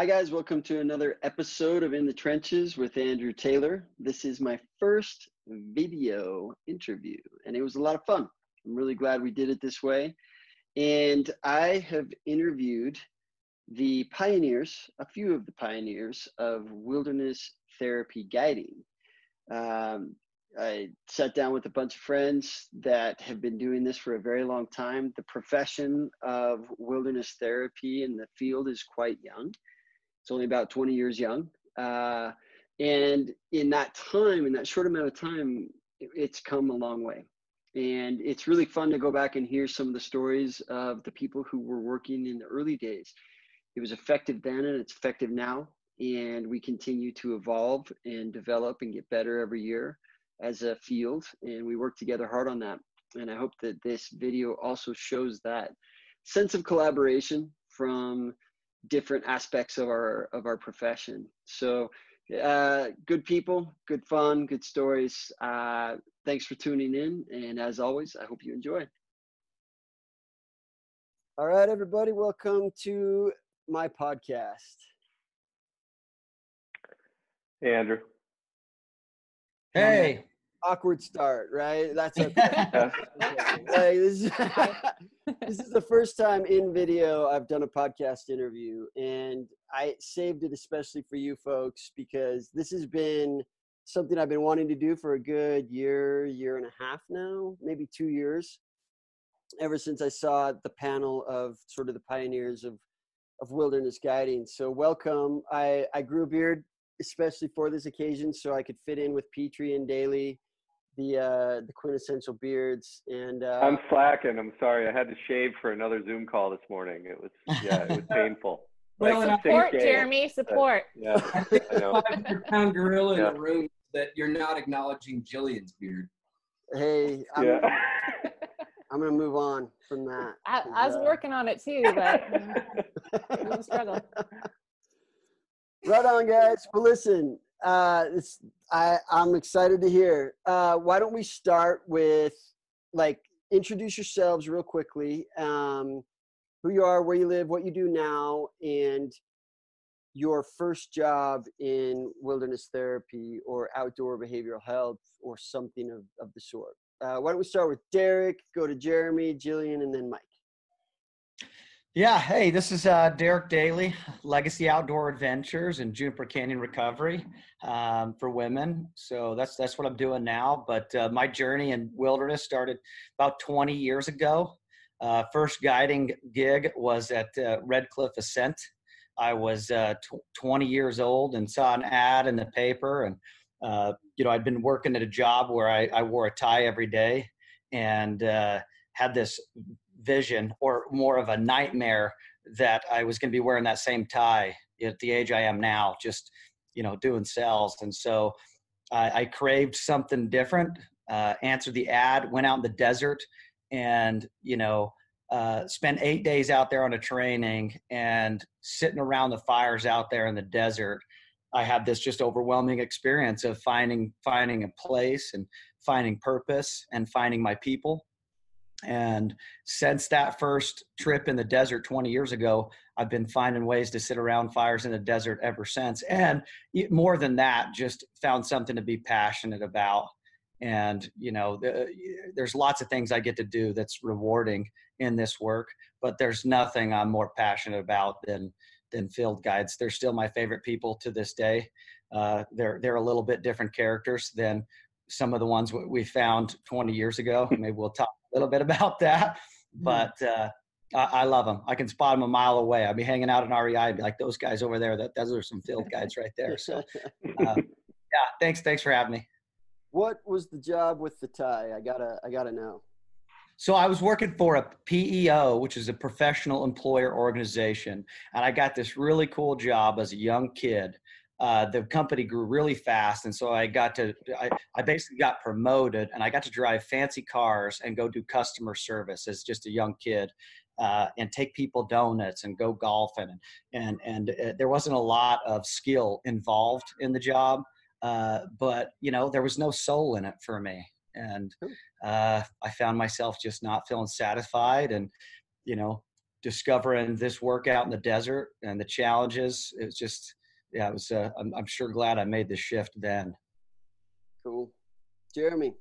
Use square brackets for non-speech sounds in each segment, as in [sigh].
Hi, guys. Welcome to another episode of In the Trenches with Andrew Taylor. This is my first video interview, and it was a lot of fun. I'm really glad we did it this way. And I have interviewed the pioneers, a few of the pioneers of wilderness therapy guiding. Um, I sat down with a bunch of friends that have been doing this for a very long time. The profession of wilderness therapy in the field is quite young. It's only about 20 years young. Uh, and in that time, in that short amount of time, it's come a long way. And it's really fun to go back and hear some of the stories of the people who were working in the early days. It was effective then and it's effective now. And we continue to evolve and develop and get better every year as a field. And we work together hard on that. And I hope that this video also shows that sense of collaboration from different aspects of our of our profession. So uh, good people, good fun, good stories. Uh, thanks for tuning in, and as always, I hope you enjoy. All right, everybody, welcome to my podcast. Hey, Andrew. Hey. Awkward start, right? That's [laughs] a, like, this, is, [laughs] this is the first time in video I've done a podcast interview, and I saved it especially for you folks because this has been something I've been wanting to do for a good year, year and a half now, maybe two years. Ever since I saw the panel of sort of the pioneers of of wilderness guiding. So welcome. I I grew a beard especially for this occasion so I could fit in with Petree and Daley the uh, the quintessential beards and uh, I'm slacking. I'm sorry. I had to shave for another Zoom call this morning. It was yeah, it was [laughs] painful. well, like support, Jeremy. Support. Uh, yeah, I think [laughs] the 500 pound gorilla yeah. in the room that you're not acknowledging Jillian's beard. Hey, I'm, yeah. [laughs] I'm gonna move on from that. I, I was uh, working on it too, but struggle. Right on, guys. Well, listen, uh, it's, I, I'm excited to hear. Uh, why don't we start with like introduce yourselves real quickly, um, who you are, where you live, what you do now, and your first job in wilderness therapy or outdoor behavioral health or something of, of the sort. Uh, why don't we start with Derek, go to Jeremy, Jillian, and then Mike. Yeah, hey, this is uh, Derek Daley, Legacy Outdoor Adventures and Juniper Canyon Recovery um, for women. So that's that's what I'm doing now. But uh, my journey in wilderness started about 20 years ago. Uh, first guiding gig was at uh, Red Cliff Ascent. I was uh, tw- 20 years old and saw an ad in the paper, and uh, you know I'd been working at a job where I, I wore a tie every day and had this vision or more of a nightmare that I was going to be wearing that same tie at the age I am now, just, you know, doing sales. And so I, I craved something different, uh, answered the ad, went out in the desert and, you know, uh, spent eight days out there on a training and sitting around the fires out there in the desert. I had this just overwhelming experience of finding finding a place and finding purpose and finding my people and since that first trip in the desert 20 years ago, I've been finding ways to sit around fires in the desert ever since. And more than that, just found something to be passionate about. And, you know, there's lots of things I get to do that's rewarding in this work, but there's nothing I'm more passionate about than, than field guides. They're still my favorite people to this day. Uh, they're, they're a little bit different characters than some of the ones we found 20 years ago. Maybe we'll talk little bit about that. Mm-hmm. But uh, I, I, love them. I can spot them a mile away. I'd be hanging out in REI. I'd be like, those guys over there. That those are some field guides right there. So, [laughs] uh, yeah, thanks. Thanks for having me. What was the job with the tie? I gotta, I gotta know. So I was working for a PEO, which is a professional employer organization, and I got this really cool job as a young kid uh, the company grew really fast and so i got to I, I basically got promoted and i got to drive fancy cars and go do customer service as just a young kid uh, and take people donuts and go golfing and and, and uh, there wasn't a lot of skill involved in the job uh, but you know there was no soul in it for me and uh, i found myself just not feeling satisfied and you know discovering this workout in the desert and the challenges. It's just, yeah, it was. Uh, I'm, I'm sure glad I made the shift then. Cool, Jeremy.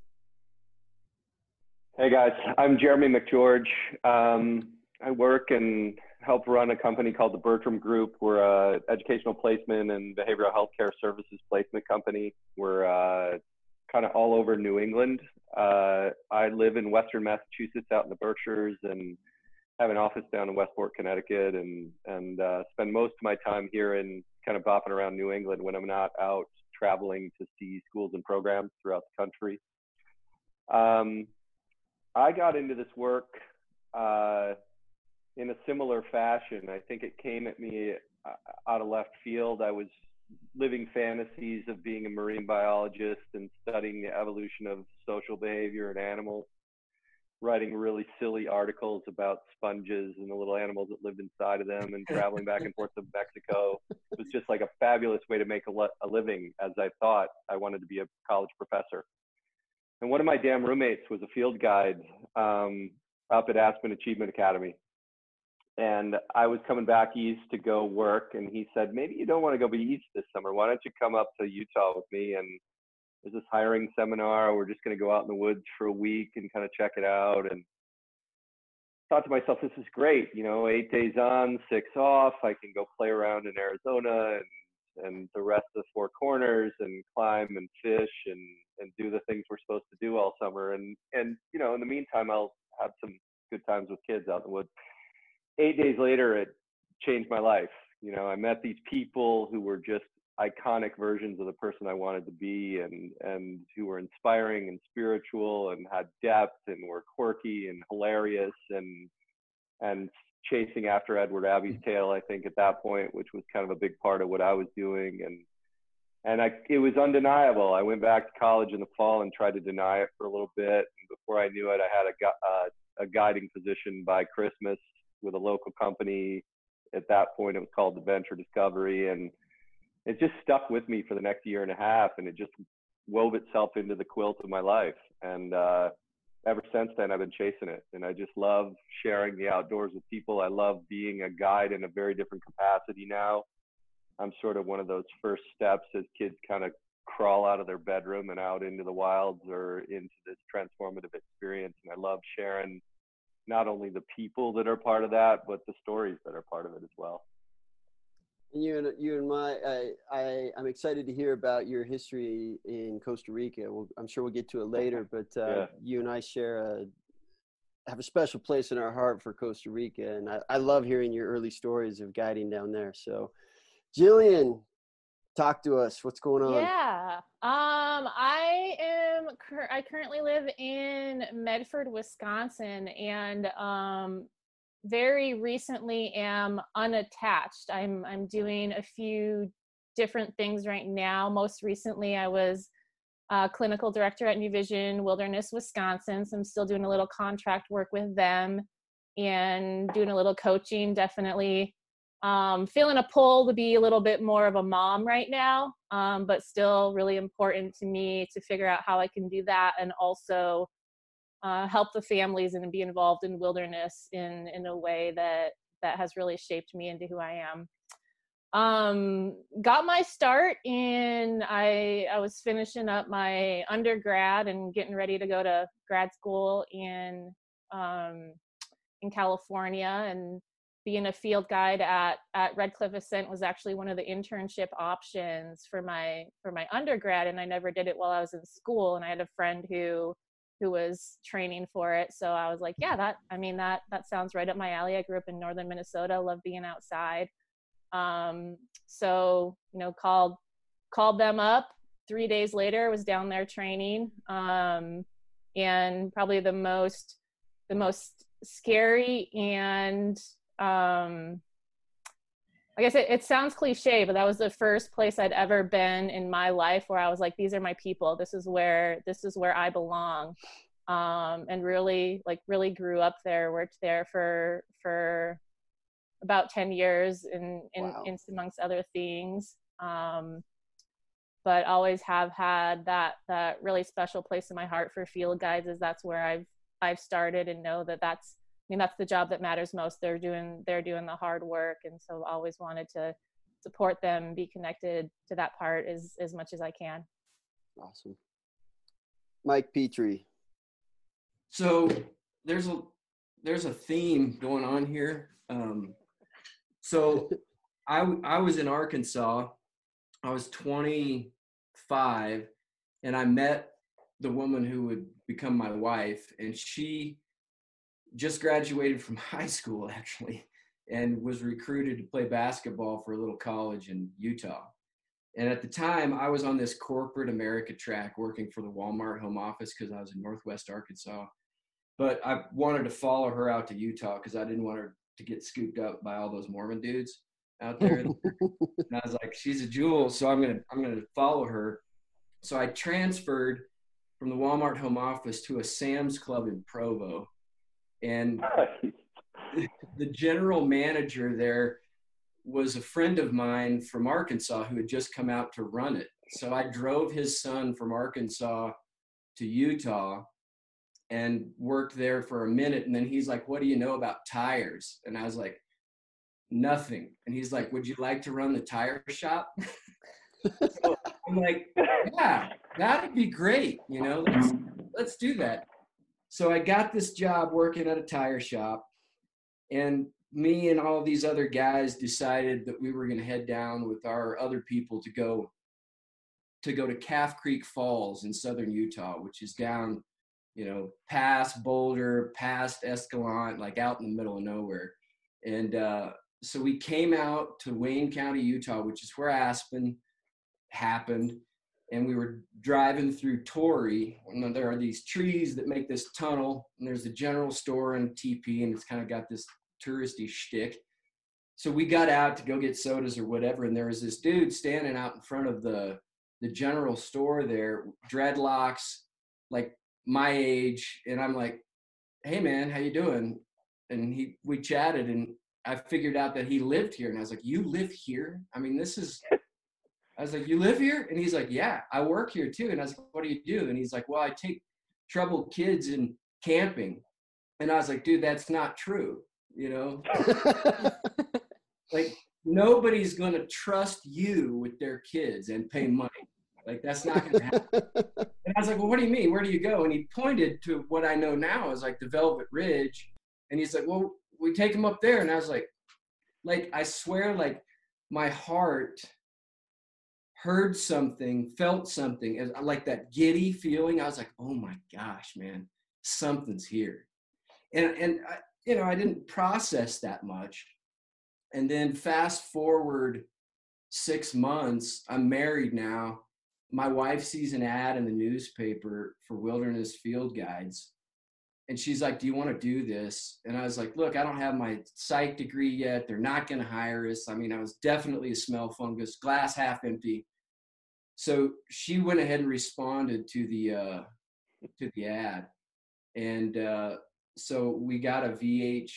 Hey guys, I'm Jeremy McGeorge. Um, I work and help run a company called the Bertram Group. We're a educational placement and behavioral healthcare services placement company. We're uh, kind of all over New England. Uh, I live in Western Massachusetts, out in the Berkshires, and have an office down in Westport, Connecticut, and and uh, spend most of my time here in kind of bopping around New England when I'm not out traveling to see schools and programs throughout the country. Um, I got into this work uh, in a similar fashion. I think it came at me uh, out of left field. I was living fantasies of being a marine biologist and studying the evolution of social behavior in animals, writing really silly articles about sponges and the little animals that lived inside of them and traveling back and forth to Mexico. It was just like a fabulous way to make a, le- a living as I thought I wanted to be a college professor. And one of my damn roommates was a field guide um, up at Aspen Achievement Academy and I was coming back east to go work, and he said, "Maybe you don't want to go east this summer. Why don't you come up to Utah with me?" And there's this hiring seminar. We're just going to go out in the woods for a week and kind of check it out. And thought to myself, "This is great. You know, eight days on, six off. I can go play around in Arizona and and the rest of the four corners and climb and fish and and do the things we're supposed to do all summer. And and you know, in the meantime, I'll have some good times with kids out in the woods." eight days later, it changed my life. You know, I met these people who were just iconic versions of the person I wanted to be and and who were inspiring and spiritual and had depth and were quirky and hilarious and and chasing after Edward Abbey's mm. tail I think at that point which was kind of a big part of what I was doing and and I it was undeniable I went back to college in the fall and tried to deny it for a little bit and before I knew it I had a uh, a guiding position by Christmas with a local company. At that point, it was called the Venture Discovery, and it just stuck with me for the next year and a half, and it just wove itself into the quilt of my life. And uh, ever since then, I've been chasing it, and I just love sharing the outdoors with people. I love being a guide in a very different capacity now. I'm sort of one of those first steps as kids kind of crawl out of their bedroom and out into the wilds or into this transformative experience. And I love sharing not only the people that are part of that, but the stories that are part of it as well. And you and you and my, I, I I'm excited to hear about your history in Costa Rica. We'll, I'm sure we'll get to it [laughs] later, but uh, yeah. you and I share a have a special place in our heart for Costa Rica, and I, I love hearing your early stories of guiding down there. So, Jillian, talk to us. What's going on? Yeah, um, I am. I currently live in Medford, Wisconsin, and um, very recently am unattached. I'm I'm doing a few different things right now. Most recently, I was uh, clinical director at New Vision Wilderness, Wisconsin. So I'm still doing a little contract work with them and doing a little coaching. Definitely um, feeling a pull to be a little bit more of a mom right now, um, but still really important to me to figure out how I can do that and also uh, help the families and be involved in wilderness in in a way that that has really shaped me into who I am. Um, got my start in I I was finishing up my undergrad and getting ready to go to grad school in um, in California and being a field guide at at Red Cliff Ascent was actually one of the internship options for my for my undergrad and I never did it while I was in school and I had a friend who who was training for it. So I was like yeah that I mean that that sounds right up my alley. I grew up in northern Minnesota. Love being outside. Um so you know called called them up 3 days later was down there training. Um and probably the most the most scary and um I guess it, sounds cliche, but that was the first place I'd ever been in my life where I was like, these are my people. This is where this is where I belong. Um, and really like really grew up there, worked there for for about 10 years in in, wow. in amongst other things. Um, but always have had that that really special place in my heart for field guides is that's where I've I've started and know that that's mean that's the job that matters most. They're doing they're doing the hard work and so always wanted to support them be connected to that part as as much as i can. Awesome. Mike Petree. So there's a there's a theme going on here. Um so i i was in arkansas. I was 25 and i met the woman who would become my wife and she just graduated from [laughs] high school actually and was recruited to play basketball for a little college in Utah. And at the time, I was on this corporate America track working for the Walmart home office because I was in Northwest Arkansas. But I wanted to follow her out to Utah because I didn't want her to get scooped up by all those Mormon dudes out there. [laughs] and I was like, she's a jewel, so I'm gonna I'm gonna follow her. So I transferred from the Walmart home office to a Sam's Club in Provo, and the general manager there was a friend of mine from Arkansas who had just come out to run it. So I drove his son from Arkansas to Utah and worked there for a minute. And then he's like, What do you know about tires? And I was like, Nothing. And he's like, Would you like to run the tire shop? [laughs] so I'm like, Yeah, that'd be great. You know, let's, let's do that. So I got this job working at a tire shop and me and all these other guys decided that we were going to head down with our other people to go to go to Calf Creek Falls in southern Utah, which is down, you know, past Boulder, past Escalante, like out in the middle of nowhere. And uh, so we came out to Wayne County, Utah, which is where Aspen happened. And we were driving through Torrey, and there are these trees that make this tunnel, and there's a general store and TP, and it's kind of got this touristy shtick. So we got out to go get sodas or whatever, and there was this dude standing out in front of the the general store there, dreadlocks, like my age, and I'm like, "Hey man, how you doing?" And he we chatted, and I figured out that he lived here, and I was like, "You live here? I mean, this is." I was like, "You live here?" And he's like, "Yeah, I work here too." And I was like, "What do you do?" And he's like, "Well, I take troubled kids in camping." And I was like, "Dude, that's not true." you know [laughs] like nobody's going to trust you with their kids and pay money like that's not going to happen [laughs] and i was like well what do you mean where do you go and he pointed to what i know now as like the velvet ridge and he's like well we take him up there and i was like like i swear like my heart heard something felt something as uh, like that giddy feeling i was like oh my gosh man something's here and and I, you know, I didn't process that much. And then fast forward six months, I'm married now. My wife sees an ad in the newspaper for wilderness field guides. And she's like, Do you want to do this? And I was like, Look, I don't have my psych degree yet. They're not going to hire us. I mean, I was definitely a smell fungus, glass half empty. So she went ahead and responded to the uh, to the ad, and uh, so we got a VHS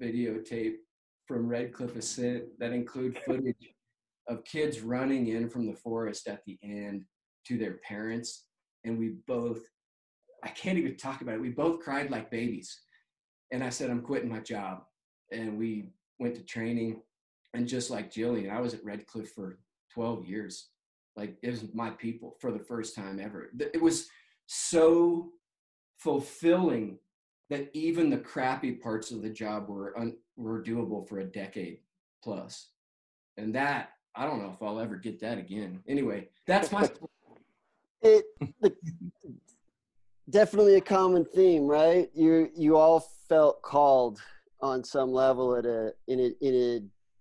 videotape from Red Cliff Ascent that include footage of kids running in from the forest at the end to their parents. And we both, I can't even talk about it. We both cried like babies. And I said, I'm quitting my job. And we went to training. And just like Jillian, I was at Red Cliff for 12 years. Like it was my people for the first time ever. It was so fulfilling that even the crappy parts of the job were un, were doable for a decade plus. And that I don't know if I'll ever get that again. Anyway, that's my [laughs] it the, definitely a common theme, right? You you all felt called on some level at a in a in a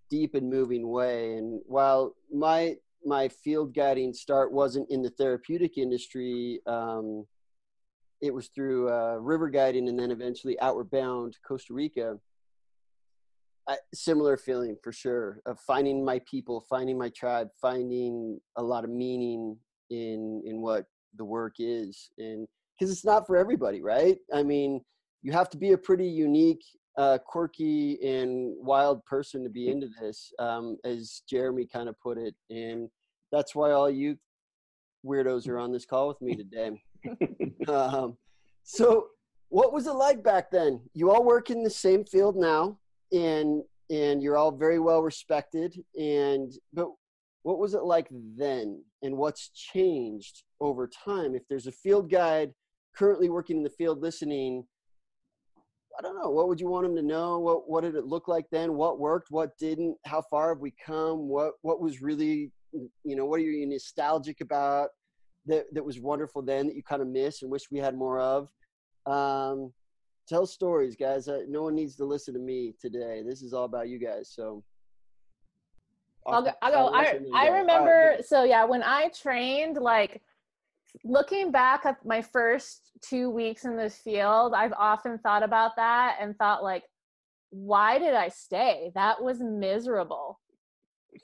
deep and moving way. And while my my field guiding start wasn't in the therapeutic industry, um, it was through uh, river guiding and then eventually outward bound Costa Rica. I, similar feeling for sure of finding my people, finding my tribe, finding a lot of meaning in in what the work is, and because it's not for everybody, right? I mean, you have to be a pretty unique, uh, quirky, and wild person to be into this, um, as Jeremy kind of put it, and that's why all you weirdos are on this call with me today [laughs] um, so what was it like back then? You all work in the same field now, and and you're all very well respected. And but what was it like then, and what's changed over time? If there's a field guide currently working in the field listening, I don't know. What would you want them to know? What what did it look like then? What worked? What didn't? How far have we come? What what was really you know? What are you nostalgic about that that was wonderful then that you kind of miss and wish we had more of? Um, tell stories, guys. Uh, no one needs to listen to me today. This is all about you guys. So. I'll go. I'll go. I, I remember. Right. So yeah, when I trained, like looking back at my first two weeks in this field, I've often thought about that and thought like, why did I stay? That was miserable.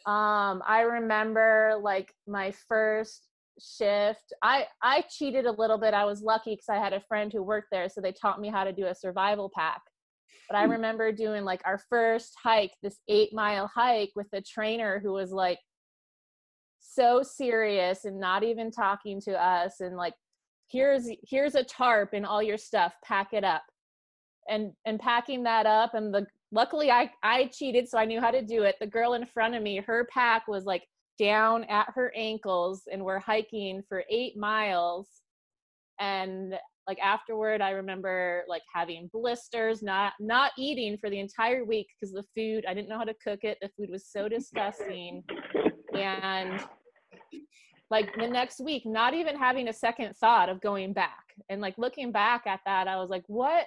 Um, I remember like my first shift. I I cheated a little bit. I was lucky because I had a friend who worked there, so they taught me how to do a survival pack. But I hmm. remember doing like our first hike, this eight mile hike with a trainer who was like so serious and not even talking to us and like here's here's a tarp and all your stuff pack it up. And and packing that up and the luckily i i cheated so i knew how to do it. The girl in front of me her pack was like down at her ankles and we're hiking for eight miles. And like afterward i remember like having blisters not not eating for the entire week because the food i didn't know how to cook it. The food was so [laughs] disgusting and like the next week not even having a second thought of going back. And like looking back at that i was like what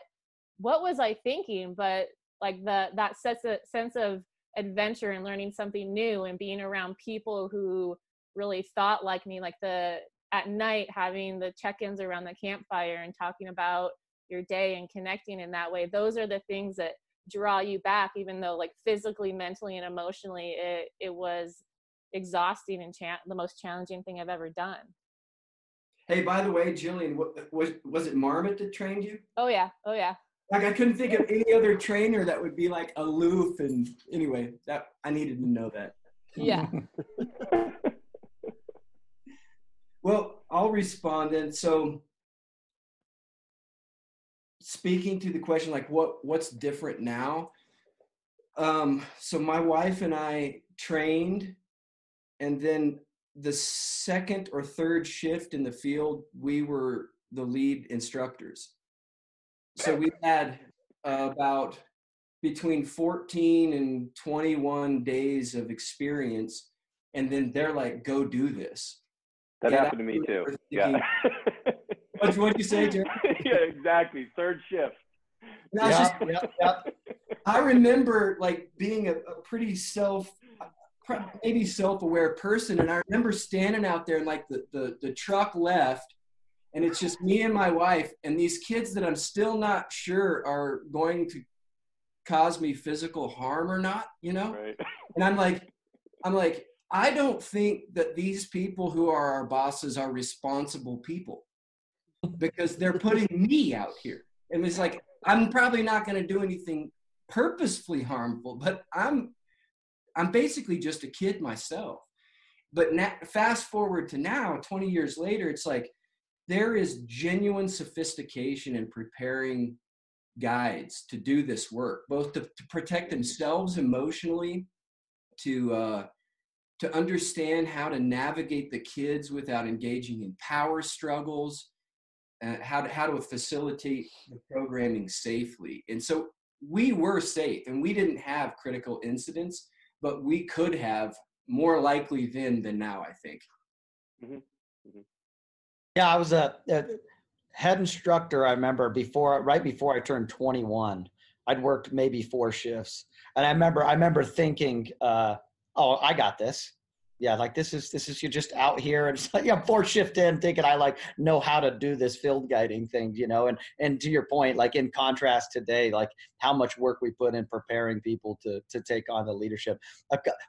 what was i thinking? But like the that sense of, sense of adventure and learning something new and being around people who really thought like me like the at night having the check-ins around the campfire and talking about your day and connecting in that way those are the things that draw you back even though like physically mentally and emotionally it, it was exhausting and cha- the most challenging thing I've ever done. Hey, by the way, Jillian, was was it Marmot that trained you? Oh yeah, oh yeah. Like I couldn't think of any other trainer that would be like aloof and anyway, that I needed to know that. Yeah. [laughs] well, I'll respond then. So speaking to the question like what what's different now? Um, so my wife and I trained and then the second or third shift in the field, we were the lead instructors. So we had uh, about between 14 and 21 days of experience, and then they're like, "Go do this." That and happened to me too. Thinking, yeah. what would you say, Jerry? [laughs] yeah, exactly. Third shift. Yeah, just, [laughs] I remember like being a, a pretty self maybe self-aware person. And i remember standing out there and like the, the the truck left and it's just me and my wife and these kids that i'm still not sure are going to cause me physical harm or not you know? Right. [laughs] and i'm like i'm like i don't think that these people who are our bosses are responsible people because they're putting [laughs] me out here. And it's like i'm probably not going to do anything purposefully harmful but i'm I'm basically just a kid myself. But fast forward to now, 20 years later, it's like there is genuine sophistication in preparing guides to do this work, both to, to protect themselves emotionally, to uh, to understand how to navigate the kids without engaging in power struggles, uh, how to how to facilitate the programming safely. And so we were safe, and we didn't have critical incidents but we could have more likely then than now, I think. Mm-hmm. Mm-hmm. Yeah, I was a, a, head instructor. I remember before, right before I turned 21, I'd worked maybe four shifts, and I remember, I remember thinking, uh, "Oh, I got this yeah, like this is this is you're just out here and [laughs] it's like I'm four shift in thinking I like know how to do this field guiding thing, you know. And and to your point, like in contrast today, like how much work we put in preparing people to to take on the leadership.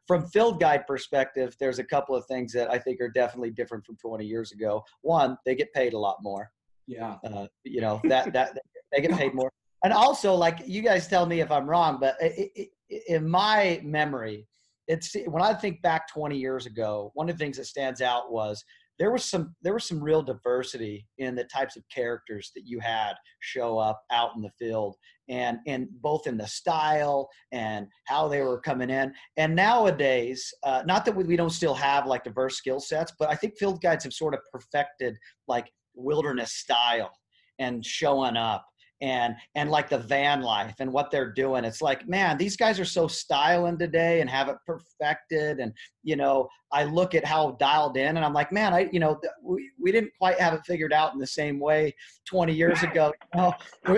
From field guide perspective, there's a couple of things that I think are definitely different from 20 years ago. One, they get paid a lot more. Yeah. Uh, you know that that they get paid more. And also, like you guys tell me if I'm wrong, but it, it, in my memory, it's when I think back 20 years ago, one of the things that stands out was there was some there was some real diversity in the types of characters that you had show up out in the field and and both in the style and how they were coming in. And nowadays uh, not that we, we don't still have like diverse skill sets but i think field guides have sort of perfected like wilderness style and showing up and and like the van life and what they're doing. It's like man these guys are so styling today and have it perfected. And you know i look at how dialed in and i'm like man i you know we, we didn't quite have it figured out in the same way 20 years [laughs] ago you know,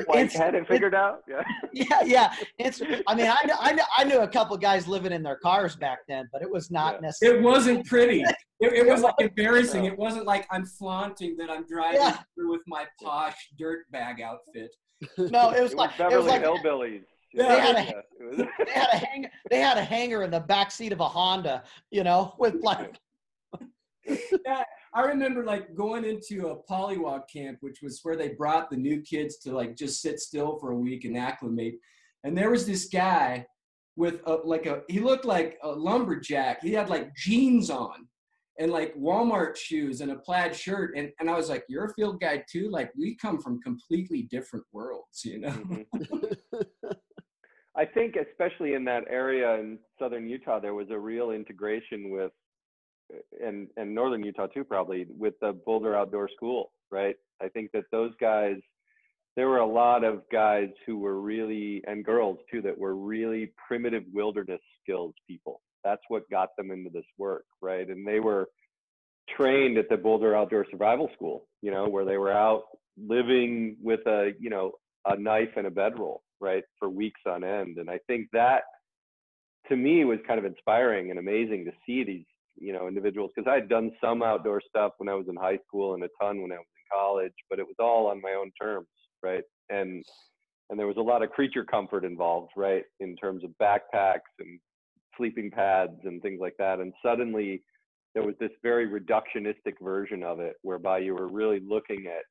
White had it figured out? Yeah. [laughs] Yeah yeah. It's i mean I, I, I knew a couple guys living in their cars back then but it was not Yeah. necessarily It wasn't pretty. It, it was like embarrassing. It wasn't like I'm flaunting that I'm driving Yeah. through with my posh dirt bag outfit. no it was it was like it Beverly was like Hillbillies. Yeah, they had a- it [laughs] they had a hang they had a hanger in the back seat of a honda you know with like [laughs] I remember like going into a polywalk camp, which was where they brought the new kids to like just sit still for a week and acclimate. And there was this guy with a, like a he looked like a lumberjack. He had like jeans on and like Walmart shoes and a plaid shirt. And and I was like, You're a field guide too? Like we come from completely different worlds, you know? Mhm. [laughs] I think, especially in that area in southern Utah, there was a real integration with, and and northern Utah too, probably with the Boulder Outdoor School, right? I think that those guys, there were a lot of guys who were really, and girls too, that were really primitive wilderness skills people. That's what got them into this work, right? And they were trained at the Boulder Outdoor Survival School, you know, where they were out living with a, you know, a knife and a bedroll, right, for weeks on end. And I think that to me was kind of inspiring and amazing to see these, you know, individuals because I had done some outdoor stuff when I was in high school and a ton when I was in college, but it was all on my own terms, right? And and there was a lot of creature comfort involved, right, in terms of backpacks and sleeping pads and things like that. And suddenly there was this very reductionistic version of it whereby you were really looking at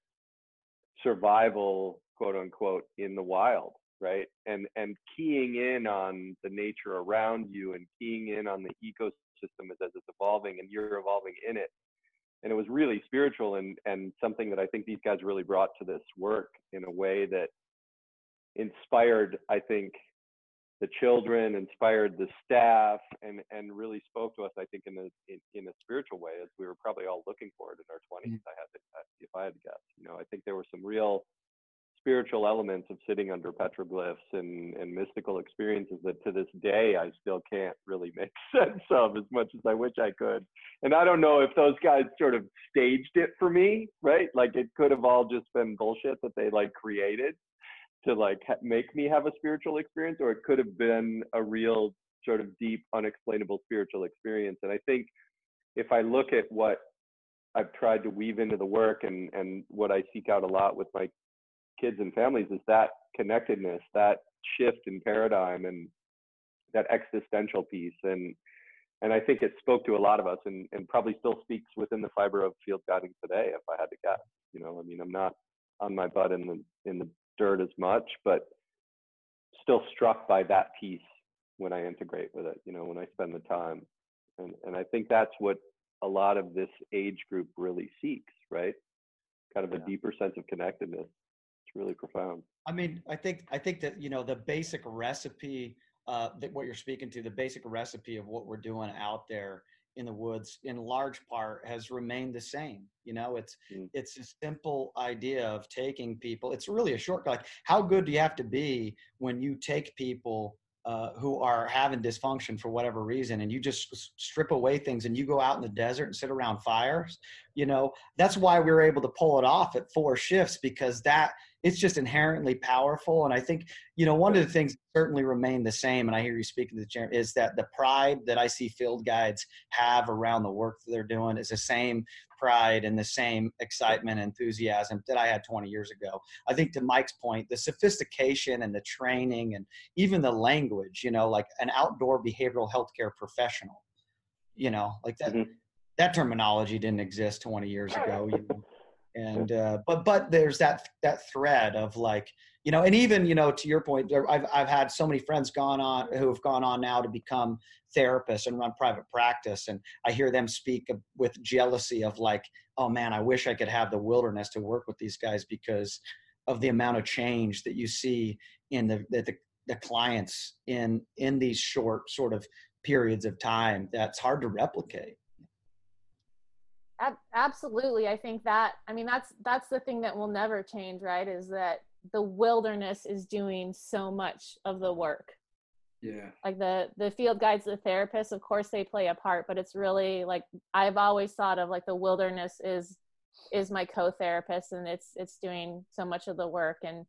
survival quote unquote in the wild right and and keying in on the nature around you and keying in on the ecosystem as, as it's evolving and you're evolving in it and it was really spiritual and and something that i think these guys really brought to this work in a way that inspired i think the children inspired the staff and and really spoke to us i think in a in, in a spiritual way as we were probably all looking for it in our 20s mm. i had to uh, if i had to guess. You know i think there were some real spiritual elements of sitting under petroglyphs and and mystical experiences that to this day i still can't really [laughs] make sense of as much as i wish i could. And i don't know if those guys sort of staged it for me right? Like it could have all just been bullshit that they like created to like ha- make me have a spiritual experience or it could have been a real sort of deep unexplainable spiritual experience. And i think if i look at what i've tried to weave into the work and and what i seek out a lot with my kids and families is that connectedness that shift in paradigm and that existential piece. And and i think it spoke to a lot of us and and probably still speaks within the fiber of field guiding today if i had to guess. You know i mean i'm not on my butt in the in the dirt as much, but still struck by that piece when I integrate with it, you know, when I spend the time. And and I think that's what a lot of this age group really seeks, right? Kind of a Yeah. deeper sense of connectedness. It's really profound. I mean, I think I think that you know the basic recipe uh, that what you're speaking to, the basic recipe of what we're doing out there in the woods, in large part, has remained the same. You know, it's Mm. it's a simple idea of taking people. It's really a shortcut. Like, how good do you have to be when you take people uh, who are having dysfunction for whatever reason, and you just s- strip away things, and you go out in the desert and sit around fires? You know, that's why we were able to pull it off at four shifts because that it's just inherently powerful. And I think, you know, one of the things that certainly remain the same, and I hear you speaking to the chair, is that the pride that I see field guides have around the work that they're doing is the same pride and the same excitement and enthusiasm that I had 20 years ago. I think to Mike's point, the sophistication and the training and even the language, you know, like an outdoor behavioral healthcare professional, you know, like that Mhm. That terminology didn't exist 20 years ago. You know? [laughs] And uh, but but there's that that thread of like you know and even you know to your point i've, I've had so many friends gone on who have gone on now to become therapists and run private practice and i hear them speak with jealousy of like oh man i wish i could have the wilderness to work with these guys because of the amount of change that you see in the the, the clients in in these short sort of periods of time that's hard to replicate absolutely i think that i mean that's that's the thing that will never change right is that the wilderness is doing so much of the work. Yeah. Like the the field guides the therapists of course they play a part but it's really like i've always thought of like the wilderness is is my co-therapist and it's it's doing so much of the work and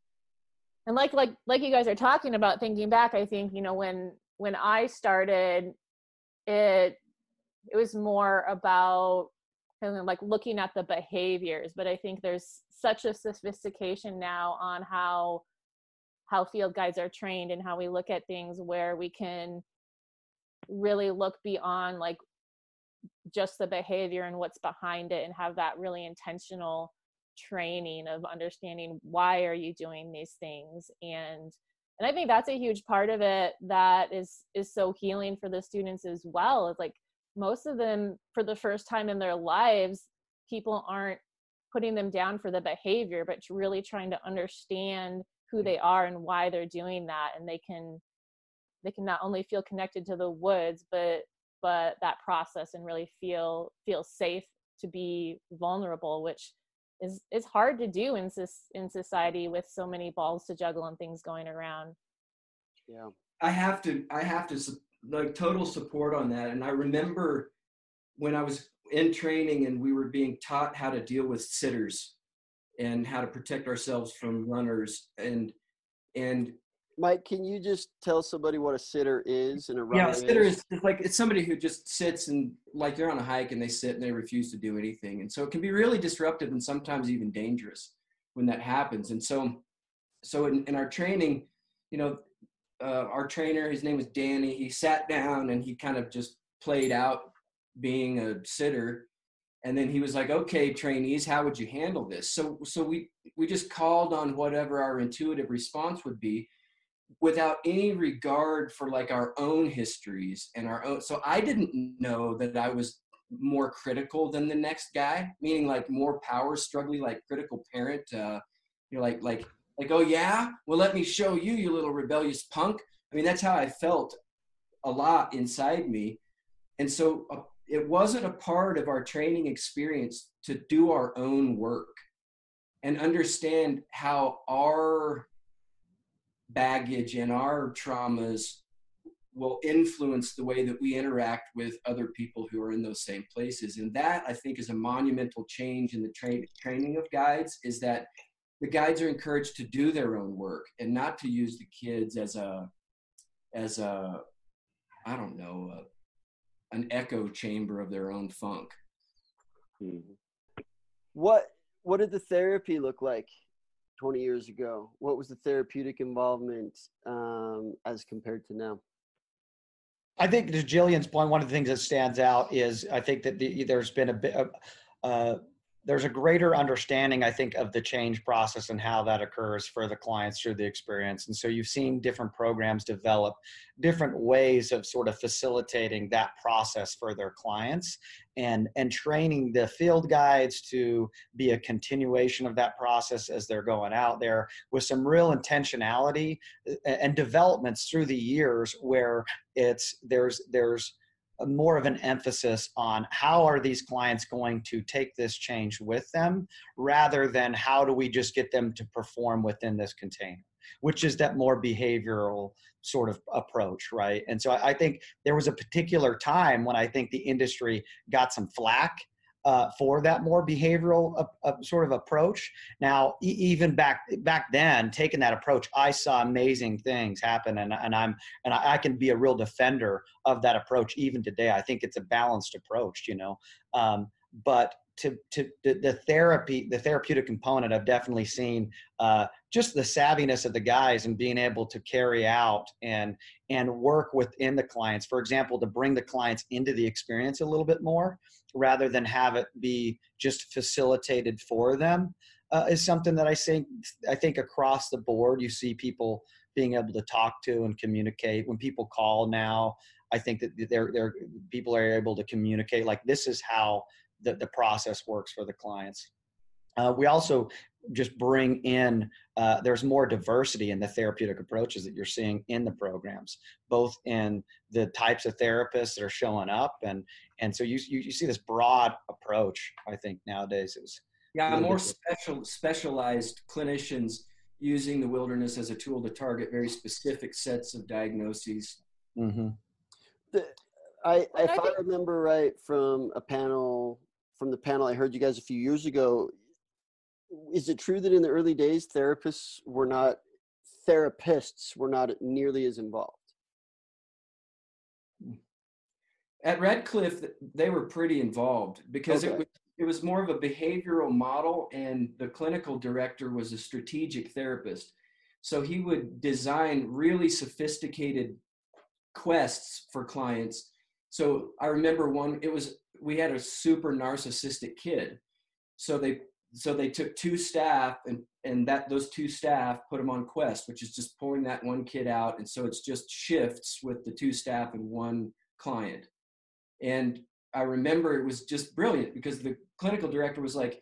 and like like like you guys are talking about thinking back i think you know when when i started it it was more about of like looking at the behaviors but i think there's such a sophistication now on how how field guides are trained and how we look at things where we can really look beyond like just the behavior and what's behind it and have that really intentional training of understanding why are you doing these things. And and i think that's a huge part of it that is is so healing for the students as well it's like most of them for the first time in their lives people aren't putting them down for the behavior but really trying to understand who mm. they are and why they're doing that and they can they can not only feel connected to the woods but but that process and really feel feel safe to be vulnerable which is is hard to do in this in society with so many balls to juggle and things going around. Yeah. I have to i have to like total support on that and i remember when i was in training and we were being taught how to deal with sitters and how to protect ourselves from runners and and Mike, can you just tell somebody what a sitter is and a runner? Yeah, a sitter is? is like it's somebody who just sits and like they're on a hike and they sit and they refuse to do anything, and so it can be really disruptive and sometimes even dangerous when that happens. And so, so in, in our training, you know, uh, our trainer, his name was Danny. He sat down and he kind of just played out being a sitter, and then he was like, "Okay, trainees, how would you handle this?" So, so we we just called on whatever our intuitive response would be without any regard for like our own histories and our own so i didn't know that i was more critical than the next guy meaning like more power struggling like critical parent uh you're like like like oh yeah? Well let me show you you little rebellious punk. I mean that's how i felt a lot inside me. And so uh, it wasn't a part of our training experience to do our own work and understand how our baggage and our traumas will influence the way that we interact with other people who are in those same places. And that i think is a monumental change in the tra- training of guides is that the guides are encouraged to do their own work and not to use the kids as a as a i don't know a, an echo chamber of their own funk mm-hmm. what what did the therapy look like 20 years ago? What was the therapeutic involvement um, as compared to now? I think to Jillian's point, one of the things that stands out is I think that the, there's been a bit, uh, there's a greater understanding, I think, of the change process and how that occurs for the clients through the experience. And so you've seen different programs develop different ways of sort of facilitating that process for their clients and and training the field guides to be a continuation of that process as they're going out there with some real intentionality and developments through the years where it's there's there's more of an emphasis on how are these clients going to take this change with them rather than how do we just get them to perform within this container which is that more behavioral sort of approach right? And so i think there was a particular time when i think the industry got some flack uh, for that more behavioral uh, uh, sort of approach. Now, e- even back back then, taking that approach, I saw amazing things happen, and, and I'm and I, I, can be a real defender of that approach even today. I think it's a balanced approach, you know. Um, but to to the, the, therapy, the therapeutic component, I've definitely seen uh, just the savviness of the guys and being able to carry out and and work within the clients. For example, to bring the clients into the experience a little bit more rather than have it be just facilitated for them. uh, is something that I think I think across the board you see people being able to talk to and communicate. When people call now, I think that they're, they're people are able to communicate like this is how the, the process works for the clients. Uh, we also just bring in uh, there's more diversity in the therapeutic approaches that you're seeing in the programs both in the types of therapists that are showing up and and so you you, you see this broad approach i think nowadays is yeah more special specialized clinicians using the wilderness as a tool to target very specific sets of diagnoses mm-hmm. the, I, if I remember right from a panel from the panel I heard you guys a few years ago, is it true that in the early days therapists were not therapists were not nearly as involved at redcliffe they were pretty involved because okay. it was it was more of a behavioral model and the clinical director was a strategic therapist so he would design really sophisticated quests for clients so i remember one it was we had a super narcissistic kid. So they so they took two staff and and that those two staff put them on quest which is just pulling that one kid out. And so it's just shifts with the two staff and one client. And i remember it was just brilliant because the clinical director was like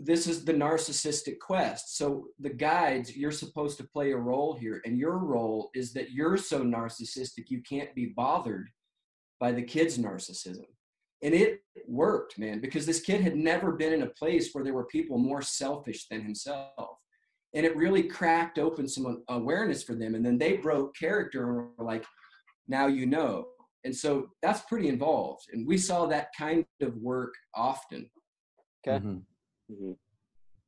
this is the narcissistic quest. So the guides you're supposed to play a role here. And your role is that you're so narcissistic you can't be bothered by the kid's narcissism. And it worked man because this kid had never been in a place where there were people more selfish than himself. And it really cracked open some awareness for them and then they broke character and were like now you know. And so that's pretty involved and we saw that kind of work often. Okay. Mm-hmm. Mm-hmm.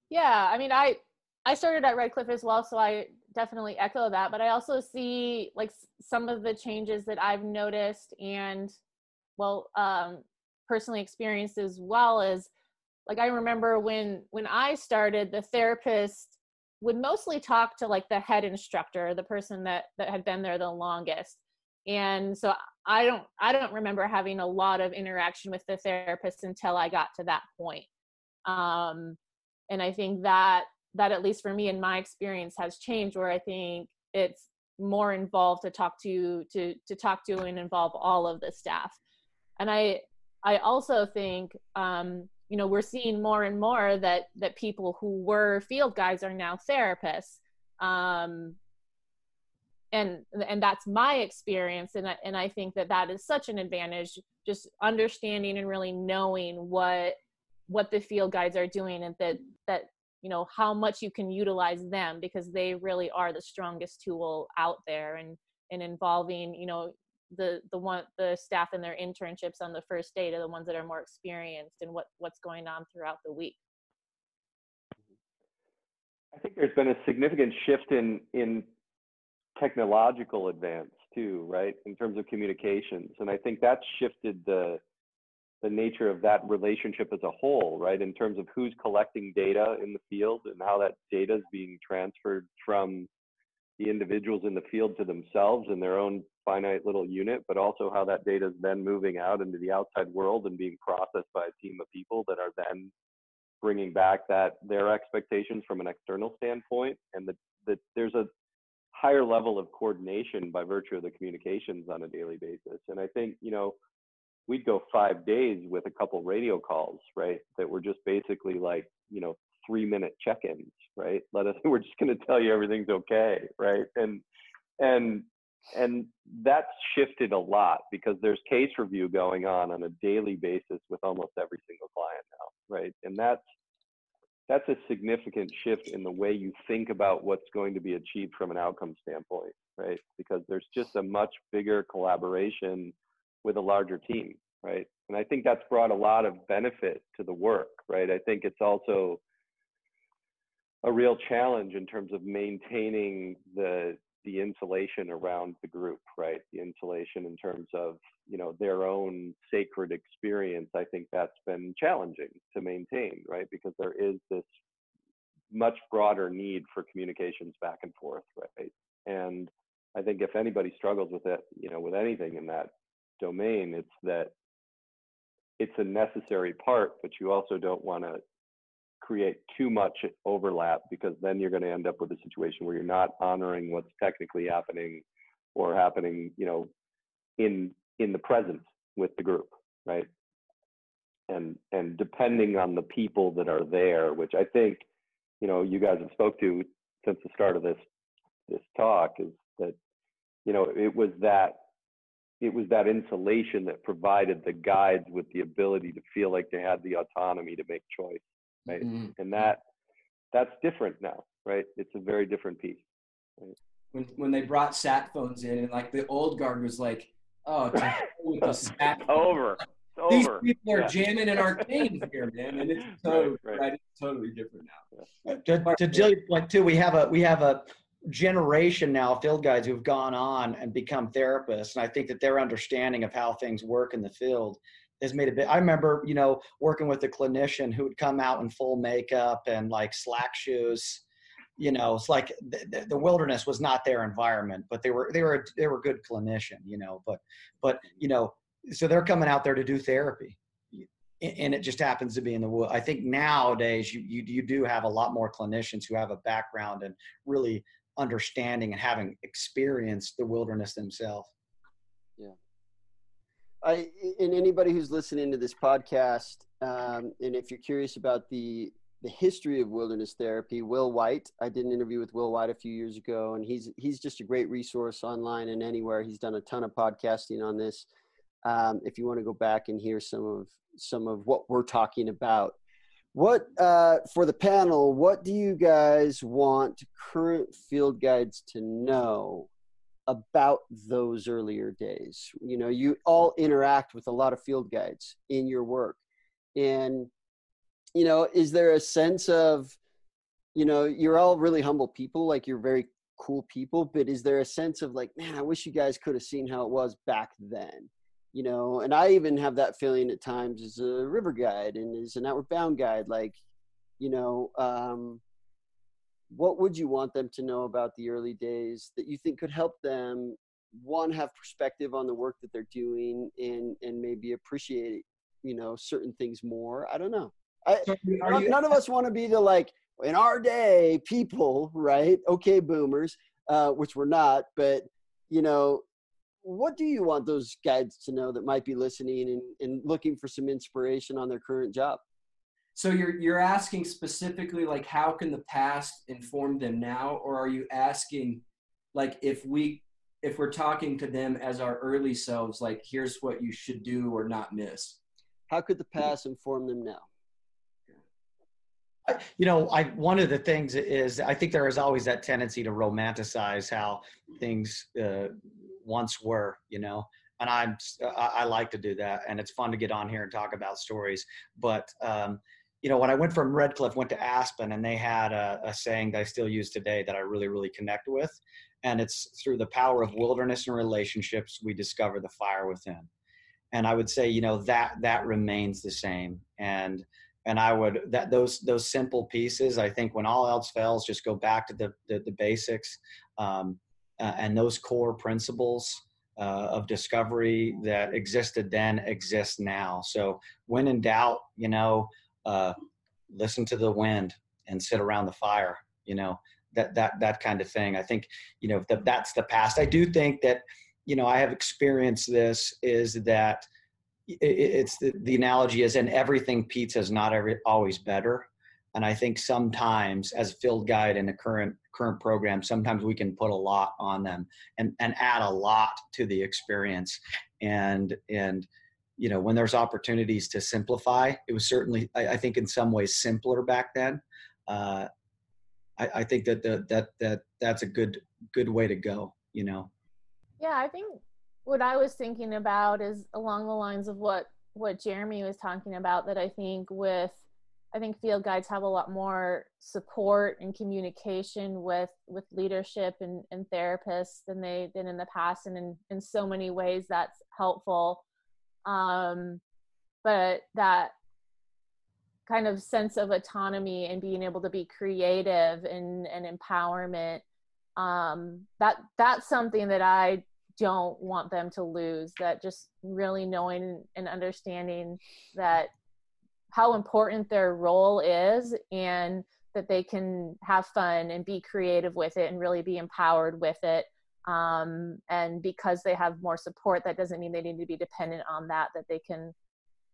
yeah i mean i i started at redcliffe as well so i definitely echo that but i also see like some of the changes that i've noticed and well um personally experienced as well as like i remember when when i started the therapist would mostly talk to like the head instructor the person that that had been there the longest. And so i don't i don't remember having a lot of interaction with the therapist until i got to that point. Um and i think that that at least for me in my experience has changed where i think it's more involved to talk to to to talk to and involve all of the staff. And i I also think um, you know we're seeing more and more that that people who were field guides are now therapists. Um, and and that's my experience and I, and I think that that is such an advantage just understanding and really knowing what what the field guides are doing and that that you know how much you can utilize them because they really are the strongest tool out there and and involving you know the the one the staff and their internships on the first day to the ones that are more experienced and what what's going on throughout the week. I think there's been a significant shift in in technological advance too right in terms of communications. And i think that's shifted the the nature of that relationship as a whole right in terms of who's collecting data in the field and how that data is being transferred from the individuals in the field to themselves in their own finite little unit, but also how that data is then moving out into the outside world and being processed by a team of people that are then bringing back that their expectations from an external standpoint, and that that there's a higher level of coordination by virtue of the communications on a daily basis. And I think you know we'd go five days with a couple radio calls, right? That were just basically like you know three minute check-ins, right? Let us [laughs] we're just going to tell you everything's okay, right? And and and that's shifted a lot because there's case review going on on a daily basis with almost every single client now, right? And that's that's a significant shift in the way you think about what's going to be achieved from an outcome standpoint, right? Because there's just a much bigger collaboration with a larger team, right? And I think that's brought a lot of benefit to the work, right? I think it's also a real challenge in terms of maintaining the the insulation around the group, right? The insulation in terms of you know their own sacred experience. I think that's been challenging to maintain, right? Because there is this much broader need for communications back and forth, right? And I think if anybody struggles with it, you know, with anything in that domain, it's that it's a necessary part, but you also don't want to create too much overlap because then you're going to end up with a situation where you're not honoring what's technically happening or happening, you know, in in the present with the group, right? And and depending on the people that are there, which I think, you know, you guys have spoke to since the start of this this talk is that, you know, it was that it was that insulation that provided the guides with the ability to feel like they had the autonomy to make choice right mm-hmm. and that that's different now right it's a very different piece right? when when they brought sat phones in and like the old guard was like oh with the [laughs] sat over these over. people are yeah. jamming in arcane [laughs] here, man, and it's totally right, right. right. It's totally different now. To, to Jill's point too, we have a we have a generation now of field guides who've gone on and become therapists, and I think that their understanding of how things work in the field has made a bit. I remember, you know, working with a clinician who would come out in full makeup and like slack shoes. You know, it's like the, the wilderness was not their environment, but they were they were they were good clinician. You know, but but you know, so they're coming out there to do therapy and it just happens to be in the wood. I think nowadays you, you you do have a lot more clinicians who have a background and really understanding and having experienced the wilderness themselves. Yeah. I and anybody who's listening to this podcast, um, and if you're curious about the the history of wilderness therapy, Will White. I did an interview with Will White a few years ago, and he's he's just a great resource online and anywhere. He's done a ton of podcasting on this. Um, if you want to go back and hear some of some of what we're talking about, what uh, for the panel? What do you guys want current field guides to know about those earlier days? You know, you all interact with a lot of field guides in your work, and you know, is there a sense of, you know, you're all really humble people, like you're very cool people, but is there a sense of like, man, I wish you guys could have seen how it was back then? You know and i even have that feeling at times as a river guide and as an outward bound guide like you know um, what would you want them to know about the early days that you think could help them one have perspective on the work that they're doing and and maybe appreciate you know certain things more? I don't know. I, none, none of us want to be the like in our day people right? Okay boomers uh, which we're not but you know what do you want those guides to know that might be listening and, and looking for some inspiration on their current job? So you're you're asking specifically like how can the past inform them now, or are you asking like if we if we're talking to them as our early selves, like here's what you should do or not miss? How could the past inform them now? you know i one of the things is i think there is always that tendency to romanticize how things uh, once were, you know. And I'm I, I, like to do that, and it's fun to get on here and talk about stories. But um, you know, when I went from Red Cliff, went to Aspen, and they had a, a saying that I still use today that I really really connect with, and it's through the power of wilderness and relationships we discover the fire within. And I would say, you know, that that remains the same. And and I would that those those simple pieces. I think when all else fails, just go back to the the, the basics. Um, uh, and those core principles uh, of discovery that existed then exist now. So when in doubt, you know, uh, listen to the wind and sit around the fire. You know that that that kind of thing. I think you know that that's the past. I do think that you know I have experienced this is that it's the, the analogy is in everything pizza is not every, always better and i think sometimes as a field guide in the current current program sometimes we can put a lot on them and and add a lot to the experience. And and you know when there's opportunities to simplify it was certainly i, I think in some ways simpler back then. Uh, I, I think that the, that that that's a good good way to go you know? Yeah i think what i was thinking about is along the lines of what what jeremy was talking about that i think with I think field guides have a lot more support and communication with with leadership and, and therapists than they did in the past, and in in so many ways that's helpful. Um, but that kind of sense of autonomy and being able to be creative and, and empowerment um, that that's something that I don't want them to lose. That just really knowing and understanding that how important their role is and that they can have fun and be creative with it and really be empowered with it. Um, and because they have more support that doesn't mean they need to be dependent on that that they can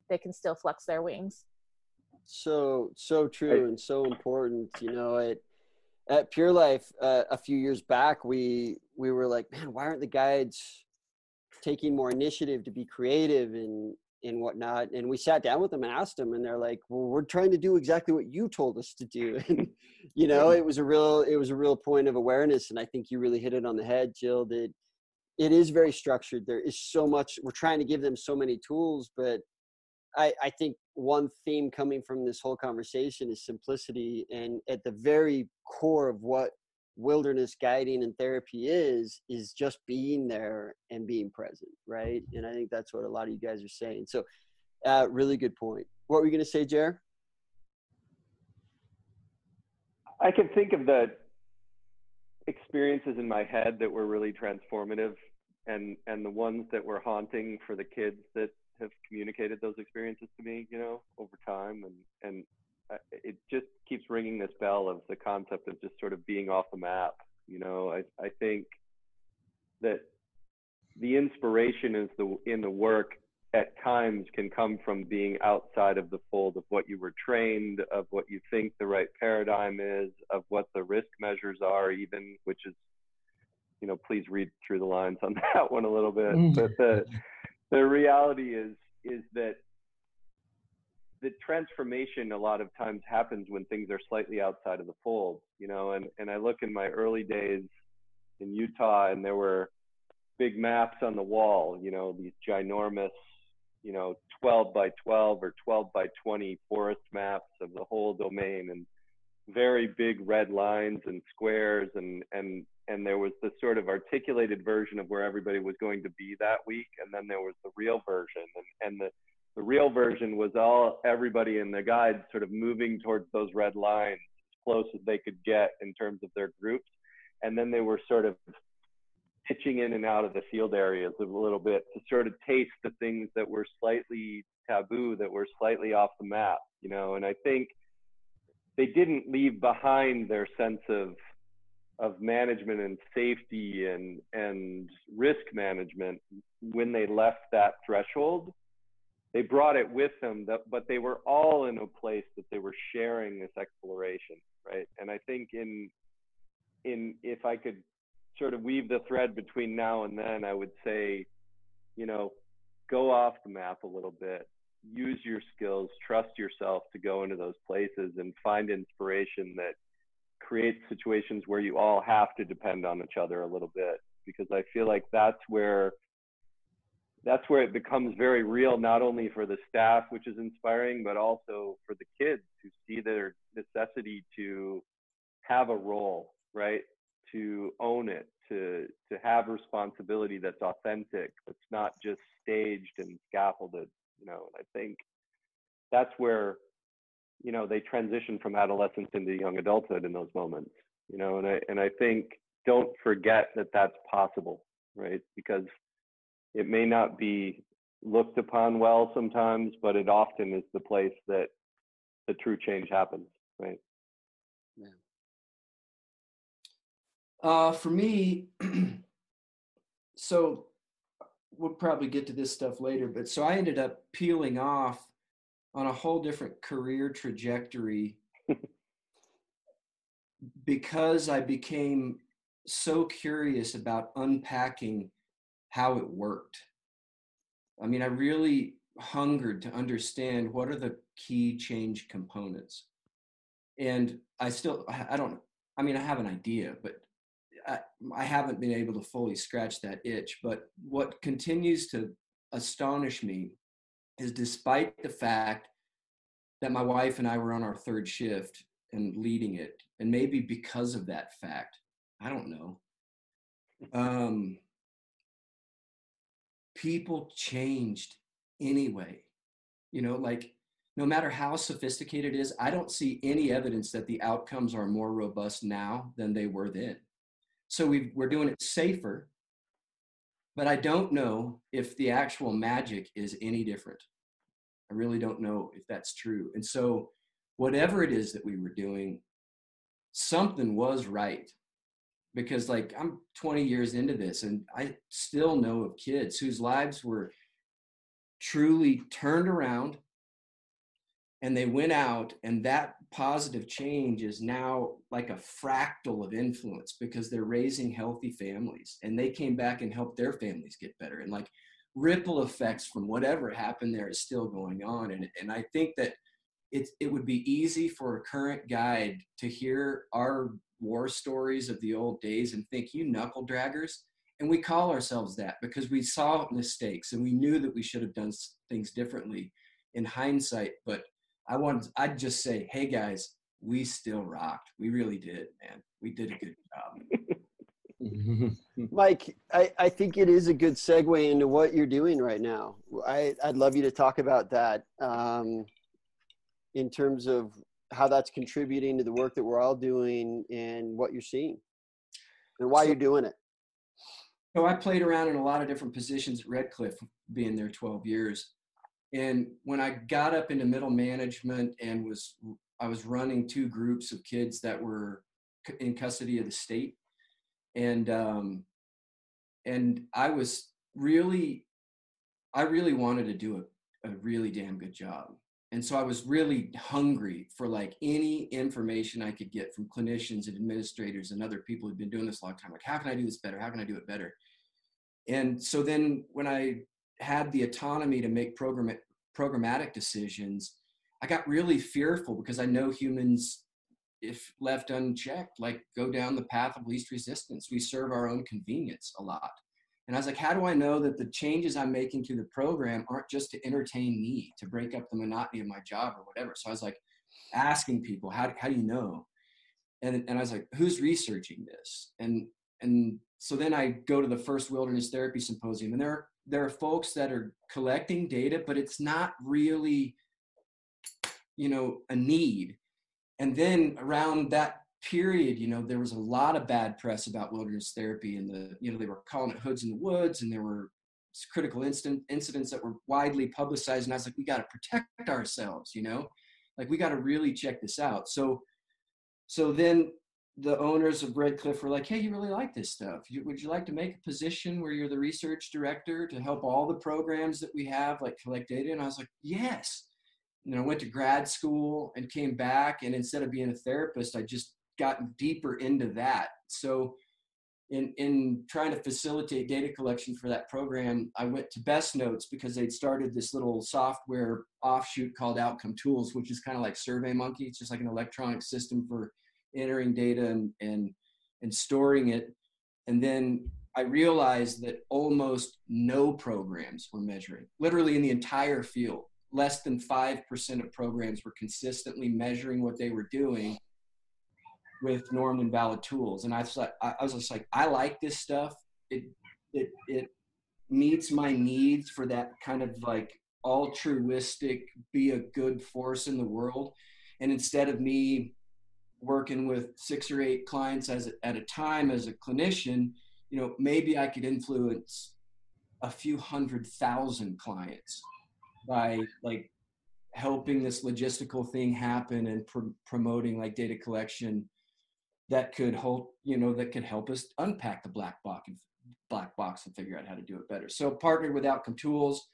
they can still flex their wings. So so true and so important you know it at pure life uh, a few years back we we were like man why aren't the guides taking more initiative to be creative and and whatnot and we sat down with them and asked them and they're like well we're trying to do exactly what you told us to do. [laughs] And you know it was a real it was a real point of awareness and i think you really hit it on the head jill that it is very structured. There is so much we're trying to give them so many tools but i i think one theme coming from this whole conversation is simplicity and at the very core of what wilderness guiding and therapy is is just being there and being present right? And i think that's what a lot of you guys are saying. So uh, really good point. What were you going to say jer? I can think of the experiences in my head that were really transformative and and the ones that were haunting for the kids that have communicated those experiences to me you know over time and and it just keeps ringing this bell of the concept of just sort of being off the map. You know, I, I think that the inspiration is the in the work at times can come from being outside of the fold of what you were trained, of what you think the right paradigm is, of what the risk measures are, even which is, you know, please read through the lines on [laughs] that one a little bit. Mm. But the the reality is is that the transformation a lot of times happens when things are slightly outside of the fold, you know, and, and I look in my early days in Utah and there were big maps on the wall, you know, these ginormous, you know, 12 by 12 or 12 by 20 forest maps of the whole domain and very big red lines and squares and, and, and there was the sort of articulated version of where everybody was going to be that week. And then there was the real version and, and the, the real version was all everybody in the guide sort of moving towards those red lines as close as they could get in terms of their groups. And then they were sort of pitching in and out of the field areas a little bit to sort of taste the things that were slightly taboo, that were slightly off the map, you know. And I think they didn't leave behind their sense of of management and safety and and risk management when they left that threshold they brought it with them that, but they were all in a place that they were sharing this exploration right? And i think in in if i could sort of weave the thread between now and then i would say you know go off the map a little bit use your skills trust yourself to go into those places and find inspiration that creates situations where you all have to depend on each other a little bit because i feel like that's where that's where it becomes very real, not only for the staff, which is inspiring, but also for the kids who see their necessity to have a role, right? To own it, to to have responsibility that's authentic, that's not just staged and scaffolded, you know. And I think that's where, you know, they transition from adolescence into young adulthood in those moments, you know. And I and I think don't forget that that's possible, right? Because it may not be looked upon well sometimes, but it often is the place that the true change happens, right? Yeah. Uh, for me, [clears throat] so we'll probably get to this stuff later, but so I ended up peeling off on a whole different career trajectory [laughs] because I became so curious about unpacking how it worked. I mean, I really hungered to understand what are the key change components. And I still, I don't, I mean, I have an idea, but I, I haven't been able to fully scratch that itch. But what continues to astonish me is despite the fact that my wife and I were on our third shift and leading it, and maybe because of that fact, I don't know. Um, people changed anyway. You know, like no matter how sophisticated it is, I don't see any evidence that the outcomes are more robust now than they were then. So we are doing it safer, but I don't know if the actual magic is any different. I really don't know if that's true. And so, whatever it is that we were doing, something was right. Because, like, I'm 20 years into this, and I still know of kids whose lives were truly turned around and they went out and that positive change is now like a fractal of influence because they're raising healthy families and they came back and helped their families get better and like ripple effects from whatever happened there is still going on and, and i think that it, it would be easy for a current guide to hear our war stories of the old days and think you knuckle draggers and we call ourselves that because we saw mistakes and we knew that we should have done things differently in hindsight but I want I'd just say, hey guys, we still rocked. We really did, man. We did a good job. [laughs] Mike, I, I think it is a good segue into what you're doing right now. I, I'd love you to talk about that um, in terms of how that's contributing to the work that we're all doing and what you're seeing and why so, you're doing it. So I played around in a lot of different positions at Redcliffe, being there 12 years. And when I got up into middle management and was I was running two groups of kids that were in custody of the state, and um, and I was really, I really wanted to do a, a really damn good job, and so I was really hungry for like any information I could get from clinicians and administrators and other people who've been doing this a long time. Like, how can I do this better? How can I do it better? And so then when I had the autonomy to make program programmatic decisions, I got really fearful because I know humans, if left unchecked, like go down the path of least resistance. We serve our own convenience a lot. And I was like, how do I know that the changes I'm making to the program aren't just to entertain me, to break up the monotony of my job or whatever? So I was like, asking people, how, how do you know? And, and I was like, who's researching this? And, and so then I go to the first wilderness therapy symposium, and there are there are folks that are collecting data, but it's not really, you know, a need. And then around that period, you know, there was a lot of bad press about wilderness therapy and the, you know, they were calling it hoods in the woods and there were critical incident, incidents that were widely publicized. And I was like, we got to protect ourselves, you know, like we got to really check this out. So, so then the owners of Red Cliff were like, "Hey, you really like this stuff? Would you like to make a position where you're the research director to help all the programs that we have, like collect data?" And I was like, "Yes." And I went to grad school and came back, and instead of being a therapist, I just got deeper into that. So, in in trying to facilitate data collection for that program, I went to Best Notes because they'd started this little software offshoot called Outcome Tools, which is kind of like SurveyMonkey. It's just like an electronic system for entering data and, and, and storing it. And then I realized that almost no programs were measuring, literally in the entire field. Less than 5% of programs were consistently measuring what they were doing with and valid tools. And I was like, I was just like, I like this stuff. It, it, it meets my needs for that kind of like altruistic, be a good force in the world. And instead of me working with six or eight clients as at a time as a clinician, you know, maybe I could influence a few hundred thousand clients by like helping this logistical thing happen and pr- promoting like data collection that could hold, you know, that could help us unpack the black box and black box and figure out how to do it better. So partnered with Outcome Tools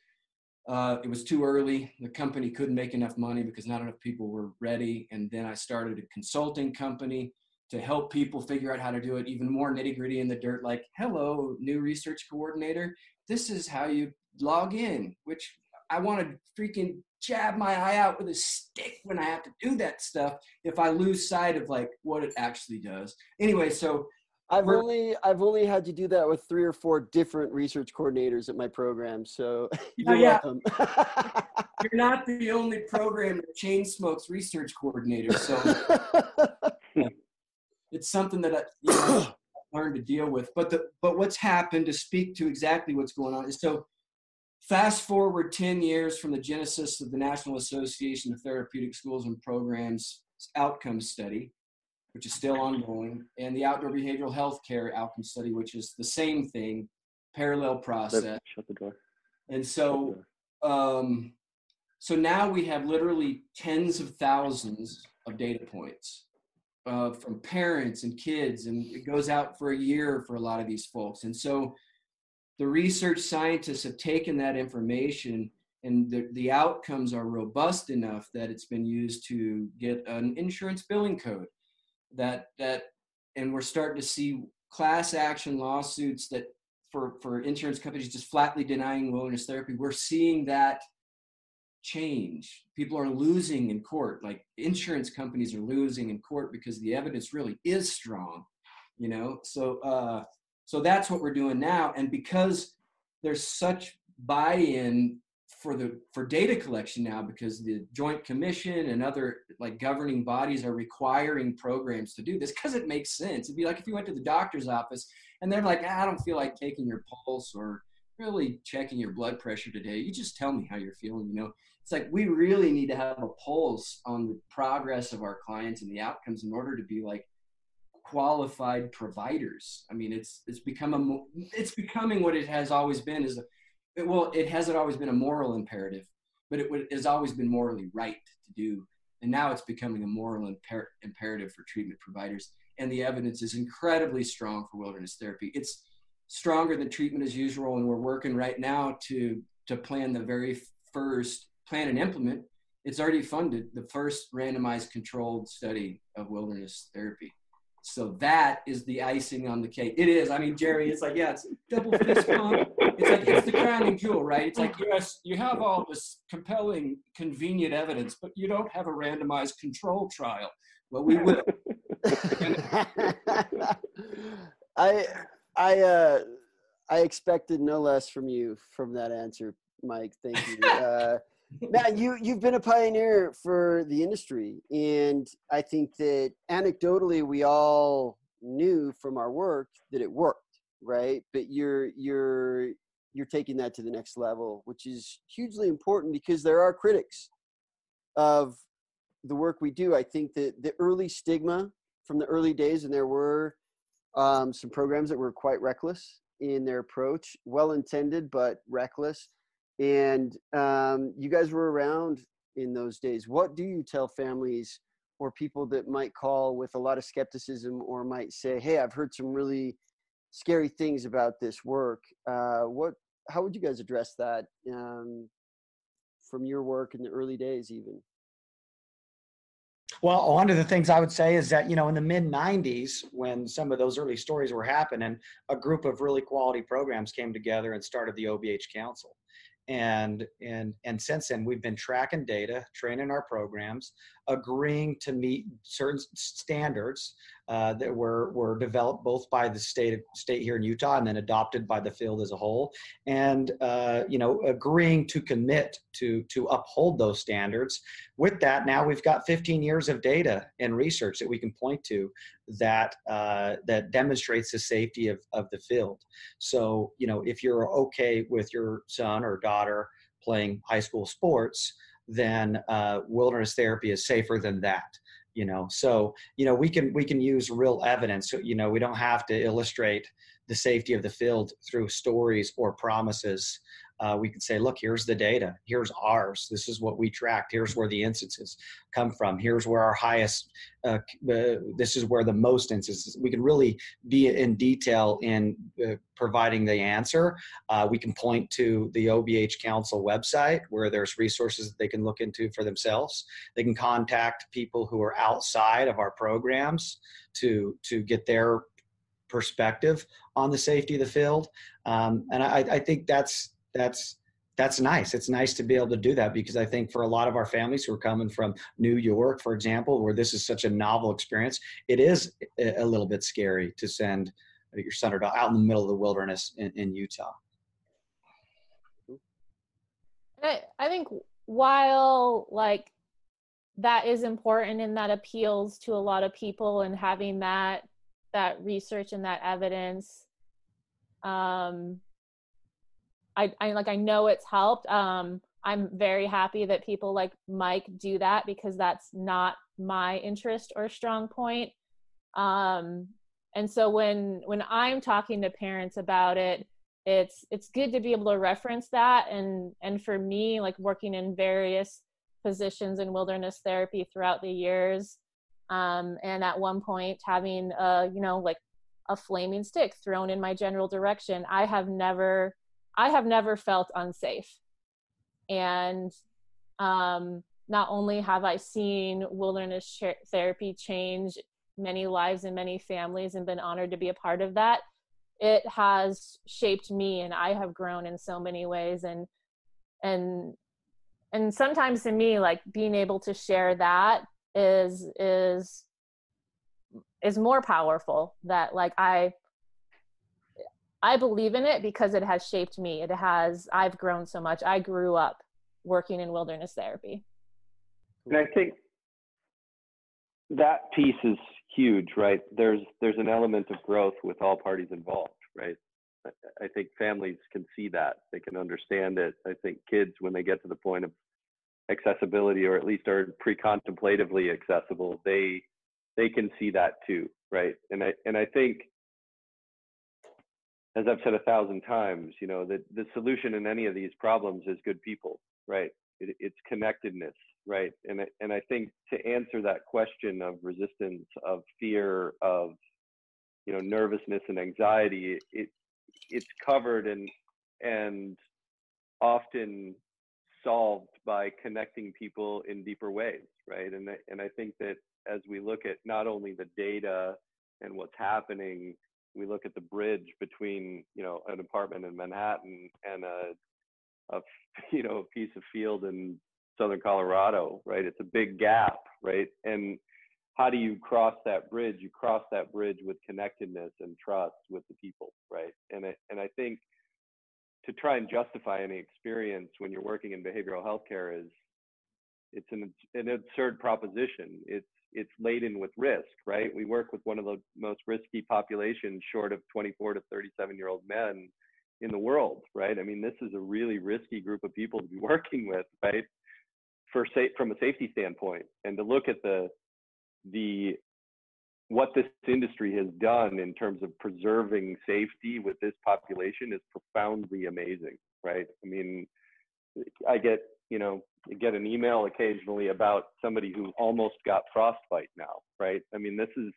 uh, it was too early. The company couldn't make enough money because not enough people were ready. And then I started a consulting company to help people figure out how to do it even more nitty gritty in the dirt. Like, hello, new research coordinator. This is how you log in, which I want to freaking jab my eye out with a stick when I have to do that stuff if I lose sight of like what it actually does. Anyway, so I've only I've only had to do that with three or four different research coordinators at my program. So [laughs] oh, you're yeah. welcome. [laughs] you're not the only program that chain smokes research coordinator, So [laughs] it's something that I you know, [coughs] learned to deal with. But the but what's happened to speak to exactly what's going on is so fast forward 10 years from the genesis of the National Association of Therapeutic Schools and Programs outcome study which is still ongoing, and the outdoor behavioral health care outcome study, which is the same thing, parallel process. Shut the door. And so, um, so now we have literally tens of thousands of data points uh, from parents and kids, and it goes out for a year for a lot of these folks. And so the research scientists have taken that information and the, the outcomes are robust enough that it's been used to get an insurance billing code that that and we're starting to see class action lawsuits that for for insurance companies just flatly denying wellness therapy. We're seeing that change. People are losing in court like insurance companies are losing in court because the evidence really is strong you know? So uh so that's what we're doing now. And because there's such buy-in for the for data collection now because the joint commission and other like governing bodies are requiring programs to do this because it makes sense. It'd be like if you went to the doctor's office and they're like ah, i don't feel like taking your pulse or really checking your blood pressure today. You just tell me how you're feeling you know? It's like we really need to have a pulse on the progress of our clients and the outcomes in order to be like qualified providers i mean it's it's become a it's becoming what it has always been is a it, well, it hasn't always been a moral imperative, but it, it has always been morally right to do. And now it's becoming a moral imper- imperative for treatment providers. And the evidence is incredibly strong for wilderness therapy. It's stronger than treatment as usual. And we're working right now to, to plan the very first plan and implement. It's already funded the first randomized controlled study of wilderness therapy. So that is the icing on the cake. It is. I mean, Jerry, it's like, yeah, it's double fist pump. It's like it's the crowning jewel, right? It's like yes, you have all this compelling, convenient evidence, but you don't have a randomized control trial. Well, we will. [laughs] I I uh I expected no less from you from that answer, Mike. Thank you. [laughs] Uh, Matt, you you've been a pioneer for the industry, and I think that anecdotally we all knew from our work that it worked, right? But you're you're you're taking that to the next level, which is hugely important because there are critics of the work we do. I think that the early stigma from the early days, and there were um, some programs that were quite reckless in their approach, well intended but reckless and um, you guys were around in those days. What do you tell families or people that might call with a lot of skepticism or might say, "Hey, I've heard some really scary things about this work." Uh, what? How would you guys address that um, from your work in the early days, even? Well, one of the things I would say is that, you know, in the mid 90s, when some of those early stories were happening, a group of really quality programs came together and started the OBH Council and and and since then we've been tracking data training our programs agreeing to meet certain standards uh, that were were developed both by the state state here in Utah and then adopted by the field as a whole, and uh, you know agreeing to commit to to uphold those standards. With that, now we've got 15 years of data and research that we can point to that uh, that demonstrates the safety of of the field. So you know if you're okay with your son or daughter playing high school sports then uh, wilderness therapy is safer than that you know? So you know we can we can use real evidence you know we don't have to illustrate the safety of the field through stories or promises uh, we could say, look, here's the data. Here's ours. This is what we tracked. Here's where the instances come from. Here's where our highest, uh, uh, this is where the most instances. We can really be in detail in uh, providing the answer. Uh, we can point to the OBH Council website where there's resources that they can look into for themselves. They can contact people who are outside of our programs to, to get their perspective on the safety of the field. Um, and I, I think that's that's that's nice. It's nice to be able to do that because I think for a lot of our families who are coming from New York, for example, where this is such a novel experience, it is a little bit scary to send your son or daughter out in the middle of the wilderness in, in Utah. I, I think while like that is important and that appeals to a lot of people and having that that research and that evidence um I, I like I know it's helped. Um, I'm very happy that people like Mike do that because that's not my interest or strong point. Um, and so when when I'm talking to parents about it, it's it's good to be able to reference that and and for me like working in various positions in wilderness therapy throughout the years um, and at one point having a you know like a flaming stick thrown in my general direction i have never i have never felt unsafe. And um, not only have i seen wilderness therapy change many lives and many families and been honored to be a part of that it has shaped me and i have grown in so many ways. And and and sometimes to me like being able to share that is is is more powerful that like i i believe in it because it has shaped me. It has i've grown so much. I grew up working in wilderness therapy. And i think that piece is huge right? There's there's an element of growth with all parties involved right? I think families can see that. They can understand it. I think kids, when they get to the point of accessibility or at least are pre-contemplatively accessible they they can see that too right? And i and i think as i've said a thousand times you know that the solution in any of these problems is good people right it, it's connectedness right and and i think to answer that question of resistance of fear of you know nervousness and anxiety it it's covered and and often solved by connecting people in deeper ways, right? And and I think that as we look at not only the data and what's happening, we look at the bridge between you know an apartment in Manhattan and a, a [laughs] you know a piece of field in southern Colorado, right? It's a big gap, right? And how do you cross that bridge? You cross that bridge with connectedness and trust with the people, right? And I, and I think to try and justify any experience when you're working in behavioral healthcare is it's an, an absurd proposition. It's it's laden with risk, right? We work with one of the most risky populations, short of 24 to 37 year old men in the world, right? I mean, this is a really risky group of people to be [laughs] working with, right? For say from a safety standpoint, and to look at the the what this industry has done in terms of preserving safety with this population is profoundly amazing, right? I mean, I get, you know, get an email occasionally about somebody who almost got frostbite now, right? I mean, this is,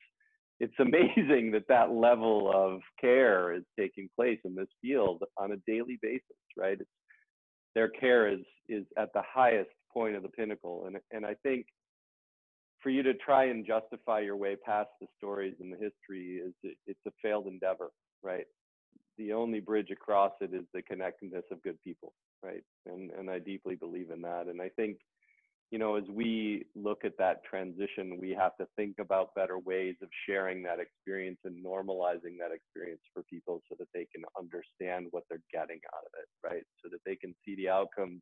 it's [laughs] amazing that that level of care is taking place in this field on a daily basis, right? It's, their care is is at the highest point of the pinnacle, and and I think for you to try and justify your way past the stories and the history is it, it's a failed endeavor, right? The only bridge across it is the connectedness of good people, right? And and I deeply believe in that. And I think, you know, as we look at that transition, we have to think about better ways of sharing that experience and normalizing that experience for people so that they can understand what they're getting out of it, right? So that they can see the outcomes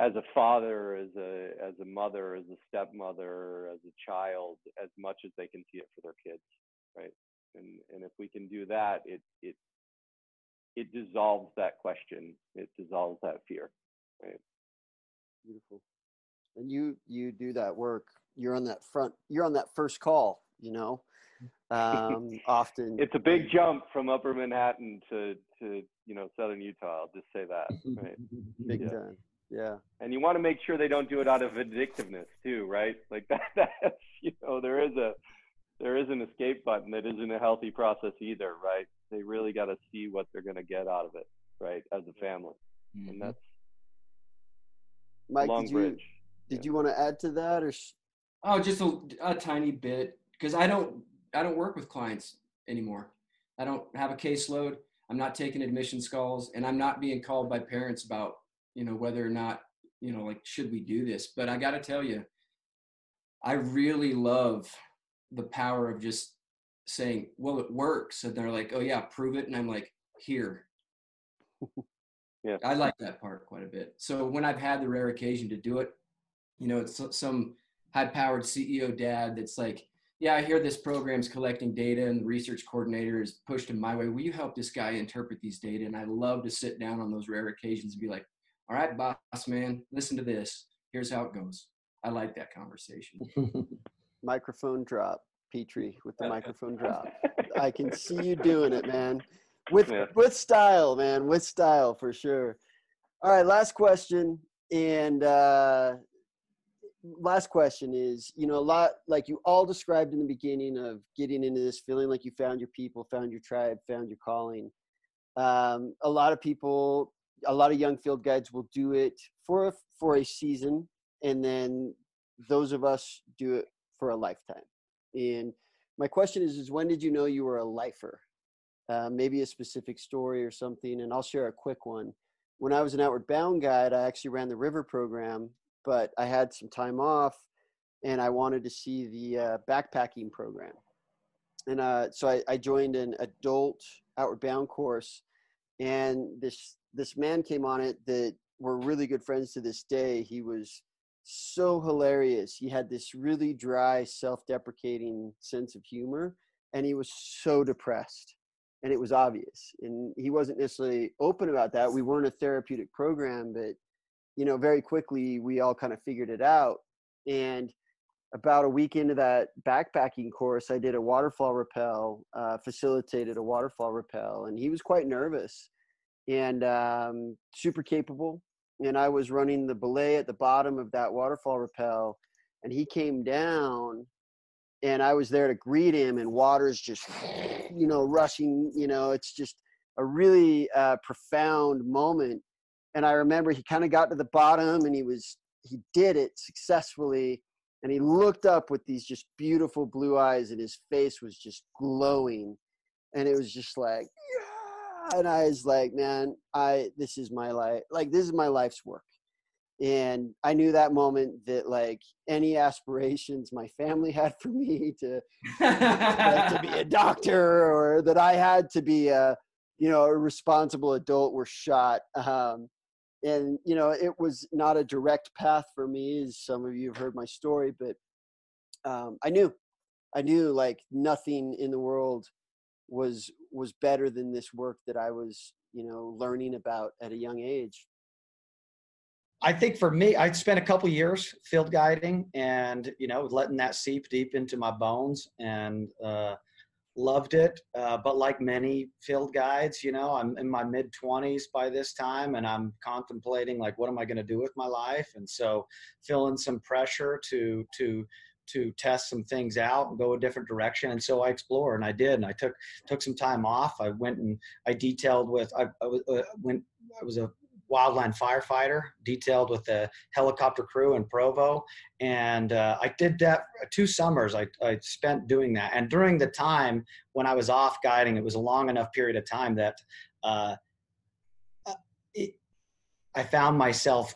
as a father, as a as a mother, as a stepmother, as a child, as much as they can see it for their kids, right? And and if we can do that, it it it dissolves that question. It dissolves that fear, right? Beautiful. And you you do that work. You're on that front. You're on that first call. You know, um, [laughs] often it's a big jump from Upper Manhattan to to you know Southern Utah. I'll just say that. Right. [laughs] big yeah. time. Yeah. And you want to make sure they don't do it out of vindictiveness too, right? Like [laughs] that that's you know, there is a there is an escape button that isn't a healthy process either, right? They really got to see what they're going to get out of it, right, as a family. Mm-hmm. And that's Mike, long did bridge. You, did yeah. you want to add to that or Oh, just a, a tiny bit cuz I don't I don't work with clients anymore. I don't have a caseload. I'm not taking admissions calls and I'm not being called by parents about you know whether or not you know like should we do this but i got to tell you i really love the power of just saying well it works and they're like oh yeah prove it and i'm like here yeah i like that part quite a bit so when i've had the rare occasion to do it you know it's some high powered ceo dad that's like yeah, I hear this program's collecting data and the research coordinator is pushed in my way. Will you help this guy interpret these data? And I love to sit down on those rare occasions and be like, all right, boss man, listen to this. Here's how it goes. I like that conversation. [laughs] microphone drop, Petree, with the [laughs] microphone drop. I can see you doing it, man. with Yeah. with style, man, with style for sure. All right, last question, and uh, last question is, you know, a lot like you all described in the beginning of getting into this, feeling like you found your people, found your tribe, found your calling. Um, a lot of people, a lot of young field guides will do it for a, for a season, and then those of us do it for a lifetime. And my question is, is when did you know you were a lifer? Uh, maybe a specific story or something, and I'll share a quick one. When I was an outward bound guide, I actually ran the river program, but I had some time off, and I wanted to see the uh, backpacking program. And uh, so I, I joined an adult outward bound course, and this this man came on it that we're really good friends to this day. He was so hilarious. He had this really dry, self-deprecating sense of humor, and he was so depressed and it was obvious and he wasn't necessarily open about that we weren't a therapeutic program but you know very quickly we all kind of figured it out and about a week into that backpacking course i did a waterfall rappel uh, facilitated a waterfall rappel and he was quite nervous and um, super capable and i was running the belay at the bottom of that waterfall rappel and he came down and I was there to greet him, and water's just, you know, rushing. You know, it's just a really uh, profound moment. And I remember he kind of got to the bottom, and he was he did it successfully, and he looked up with these just beautiful blue eyes, and his face was just glowing, and it was just like, yeah! And I was like, man, I this is my life, like this is my life's work. And i knew that moment that like any aspirations my family [laughs] had for me to to be a [laughs] doctor or that i had to be a you know a responsible adult were shot um, and you know it was not a direct path for me as some of you have heard my story but um, i knew i knew like nothing in the world was was better than this work that i was you know learning about at a young age I think for me, I spent a couple years field guiding and, you know, letting that seep deep into my bones and uh, loved it. Uh, but like many field guides, you know, I'm in my mid 20s by this time and I'm contemplating like, what am I going to do with my life? And so feeling some pressure to, to, to test some things out and go a different direction. And so I explored and I did. And I took, took some time off. I went and I detailed with, I, I was, uh, went, I was a wildland firefighter, detailed with the helicopter crew in Provo. And uh, I did that two summers. I, I spent doing that. And during the time when I was off guiding, it was a long enough period of time that uh, it, I found myself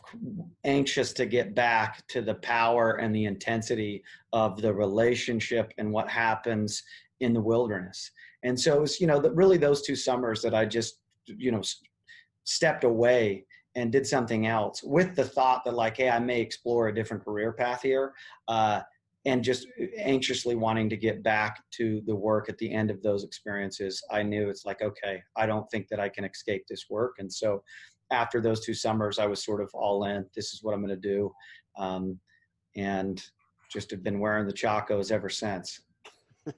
anxious to get back to the power and the intensity of the relationship and what happens in the wilderness. And so it was, you know, the, really those two summers that I just, you know, stepped away and did something else with the thought that like hey i may explore a different career path here uh, and just anxiously wanting to get back to the work at the end of those experiences i knew it's like okay i don't think that i can escape this work and so after those two summers i was sort of all in this is what i'm going to do um, and just have been wearing the chacos ever since [laughs]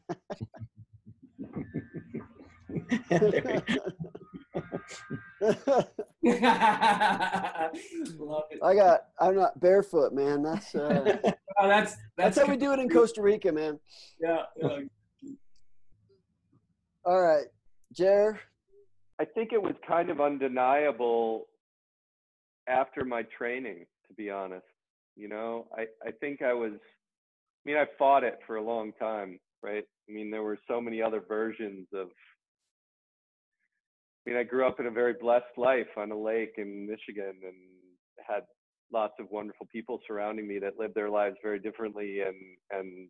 I got. I'm not barefoot, man. That's uh, [laughs] Oh, that's that's that's how we do it in Costa Rica, man. Yeah, yeah. All right, Jer. I think it was kind of undeniable after my training, to be honest. You know, I, I think I was, I mean, I fought it for a long time, right? I mean, there were so many other versions of, I mean, I grew up in a very blessed life on a lake in Michigan and had lots of wonderful people surrounding me that lived their lives very differently and, and,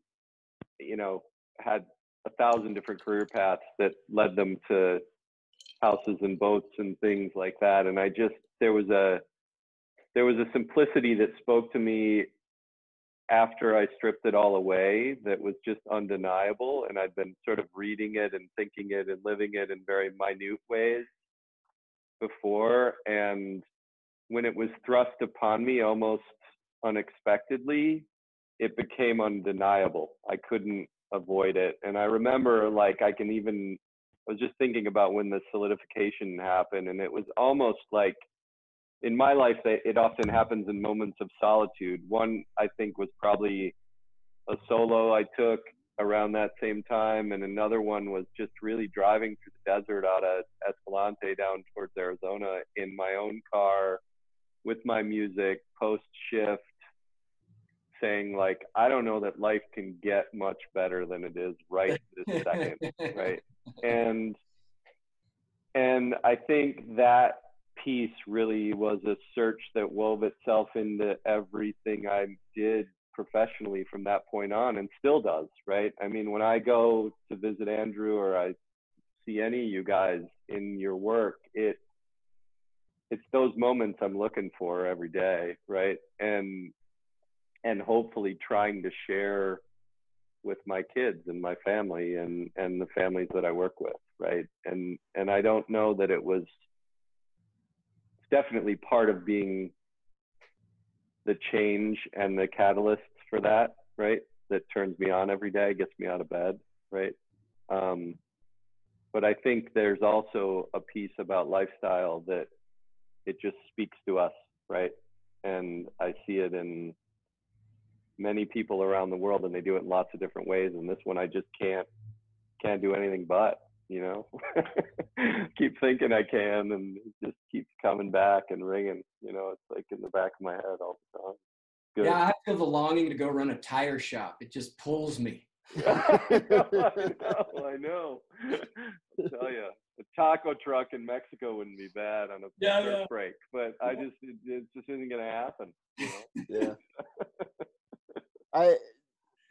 you know, had a thousand different career paths that led them to houses and boats and things like that. And I just, there was a, there was a simplicity that spoke to me after I stripped it all away that was just undeniable. And I'd been sort of reading it and thinking it and living it in very minute ways before. And when it was thrust upon me almost unexpectedly, it became undeniable. I couldn't avoid it. And I remember like I can even I was just thinking about when the solidification happened, and it was almost like in my life, it often happens in moments of solitude. One, I think, was probably a solo I took around that same time, and another one was just really driving through the desert out of Escalante down towards Arizona in my own car with my music post shift, saying like, I don't know that life can get much better than it is right this second, [laughs] right? And and I think that piece really was a search that wove itself into everything I did professionally from that point on and still does, right? I mean, when I go to visit Andrew or I see any of you guys in your work, it it's those moments I'm looking for every day, right? And and hopefully trying to share with my kids and my family and and the families that I work with, right? And and I don't know that it was definitely part of being the change and the catalyst for that, right? That turns me on every day, gets me out of bed, right? Um, but I think there's also a piece about lifestyle that it just speaks to us, right? And I see it in many people around the world, and they do it in lots of different ways. And this one, I just can't can't do anything but you know [laughs] keep thinking i can and it just keeps coming back and ringing you know it's like in the back of my head all the time Good. yeah i feel the longing to go run a tire shop it just pulls me [laughs] [laughs] I know, I know. I'll tell you, a taco truck in Mexico wouldn't be bad on a yeah, yeah. break, but I just it, it just isn't going to happen. You know? Yeah. I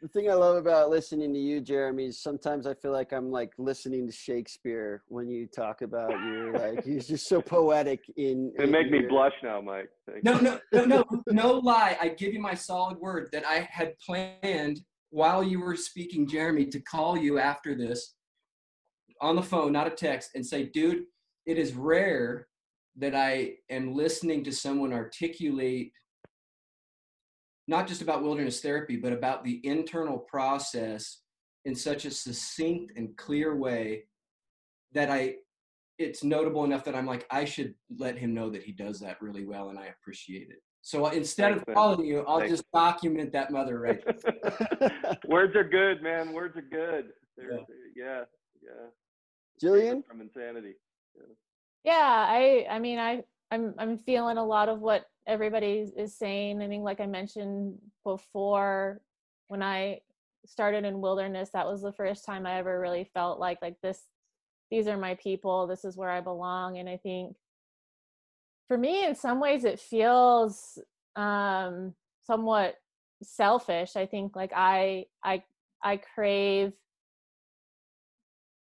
the thing I love about listening to you, Jeremy, is sometimes I feel like I'm like listening to Shakespeare when you talk about you. Like he's just so poetic in. It make me blush now, Mike. No, no, no, no, no lie. I give you my solid word that I had planned while you were speaking, Jeremy, to call you after this on the phone, not a text, and say, dude, it is rare that I am listening to someone articulate not just about wilderness therapy, but about the internal process in such a succinct and clear way that I it's notable enough that I'm like, I should let him know that he does that really well and I appreciate it. So instead Thanks, of calling you, I'll Thanks. just document that mother right. [laughs] Words are good, man. Words are good. Yeah. yeah, yeah. Jillian from insanity. Yeah. yeah, I I mean I I'm I'm feeling a lot of what everybody is saying. I think, like I mentioned before, when I started in wilderness, that was the first time I ever really felt like like this. These are my people. This is where I belong. And I think, for me, in some ways, it feels um, somewhat selfish. I think like I I I crave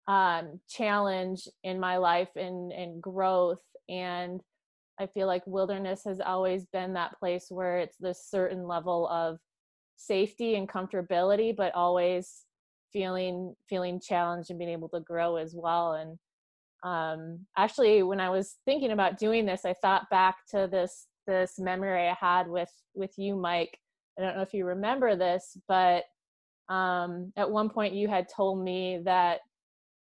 um, challenge in my life and and growth and I feel like wilderness has always been that place where it's this certain level of safety and comfortability, but always feeling feeling challenged and being able to grow as well. And um, actually, when I was thinking about doing this, I thought back to this this memory I had with with you, Mike. I don't know if you remember this, but um, at one point you had told me that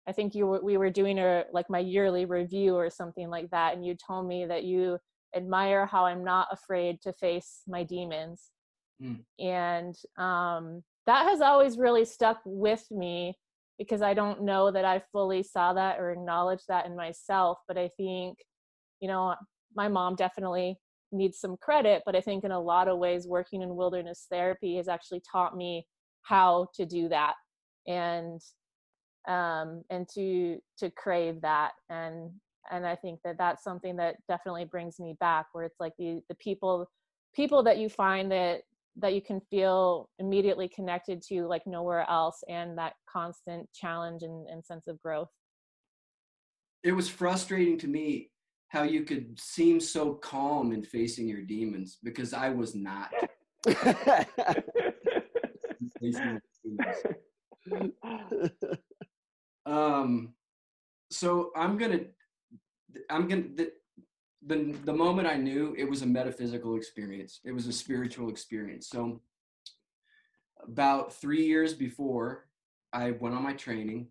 I think you were, we were doing a like my yearly review or something like that, and you told me that you admire how I'm not afraid to face my demons, mm. and um, that has always really stuck with me because I don't know that I fully saw that or acknowledged that in myself. But I think, you know, my mom definitely needs some credit, but I think in a lot of ways, working in wilderness therapy has actually taught me how to do that. And um, and to to crave that. And and I think that that's something that definitely brings me back where it's like the the people people that you find that that you can feel immediately connected to like nowhere else and that constant challenge and, and sense of growth. It was frustrating to me how you could seem so calm in facing your demons because i was not [laughs] [laughs] [laughs] Um, so I'm gonna, I'm gonna. The, the the moment I knew it was a metaphysical experience, it was a spiritual experience. So about three years before I went on my training,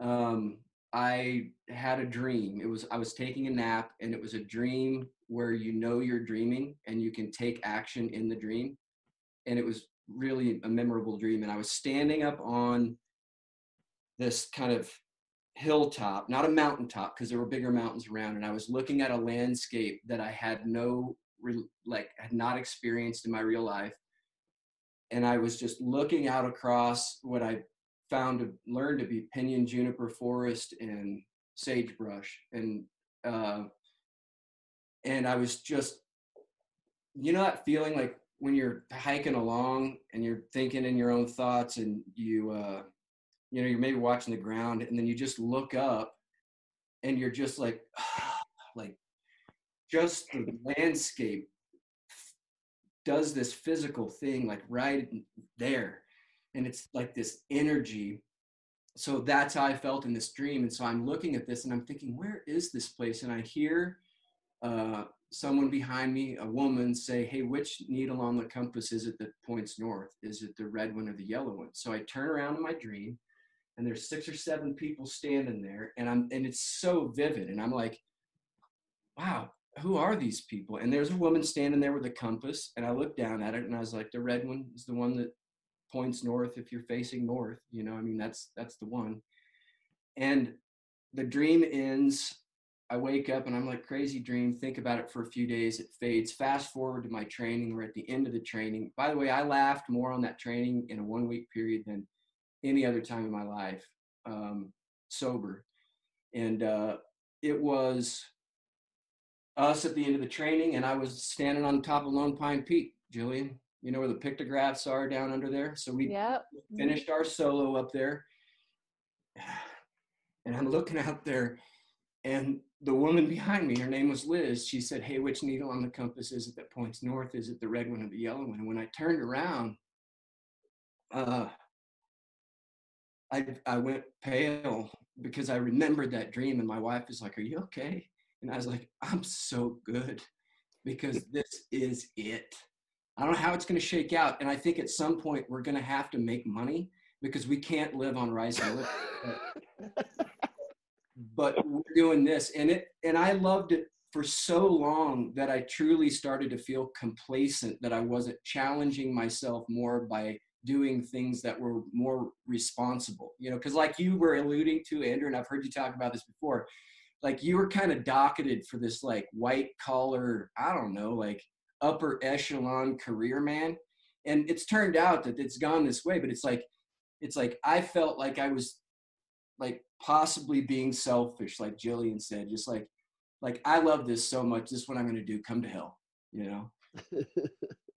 um, I had a dream. It was I was taking a nap and it was a dream where you know you're dreaming and you can take action in the dream. And it was really a memorable dream. And I was standing up on this kind of hilltop, not a mountaintop because there were bigger mountains around. And I was looking at a landscape that I had no like had not experienced in my real life. And I was just looking out across what I found to learn to be pinyon juniper forest and sagebrush and uh, and I was just you know that feeling like when you're hiking along and you're thinking in your own thoughts and you uh, you know you're maybe watching the ground and then you just look up and you're just like [sighs] like just the landscape does this physical thing like right there. And it's like this energy. So that's how i felt in this dream. And so i'm looking at this and i'm thinking where is this place? And i hear uh, someone behind me a woman say hey which needle on the compass is it that points north? Is it the red one or the yellow one? So i turn around in my dream and there's six or seven people standing there and i'm and it's so vivid and i'm like wow who are these people? And there's a woman standing there with a compass and i looked down at it and i was like the red one is the one that points north if you're facing north you know i mean that's that's the one. And the dream ends. I wake up and i'm like crazy dream. Think about it for a few days. It fades. Fast forward to my training. We're at the end of the training. By the way i laughed more on that training in a one week period than any other time in my life um, sober and uh, it was us at the end of the training and i was standing on top of lone pine peak jillian you know where the pictographs are down under there. So we Yep. finished our solo up there. [sighs] And I'm looking out there, and the woman behind me, her name was Liz, she said, Hey, which needle on the compass is it that points north? Is it the red one or the yellow one? And when I turned around, uh, I, I went pale because I remembered that dream. And my wife was like, Are you okay? And I was like, I'm so good because [laughs] this is it. I don't know how it's going to shake out. And I think at some point we're going to have to make money because we can't live on rice and liquor. but we're doing this and it and I loved it for so long that I truly started to feel complacent that I wasn't challenging myself more by doing things that were more responsible. You know, because like you were alluding to, Andrew, and I've heard you talk about this before, like you were kind of docketed for this like white collar, I don't know, like upper echelon career man. And it's turned out that it's gone this way, but it's like, it's like I felt like I was like possibly being selfish, like Jillian said, just like, like I love this so much. This is what I'm going to do. Come to hell, you know? [laughs]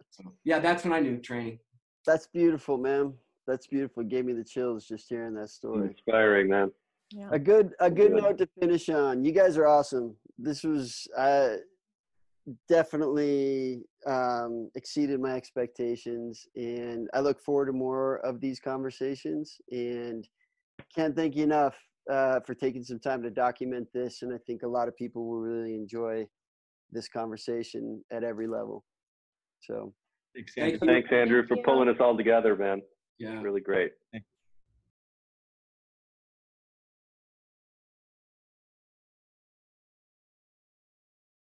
so yeah, that's when I knew training. That's beautiful, man. That's beautiful. It gave me the chills just hearing that story. Inspiring, man. Yeah. A good a good Good. note to finish on. You guys are awesome. This was uh, definitely um, exceeded my expectations, and I look forward to more of these conversations. And can't thank you enough uh, for taking some time to document this. And I think a lot of people will really enjoy this conversation at every level. So Thank. Thanks, Andrew, Thank for you. pulling us all together, man. Yeah. Really great.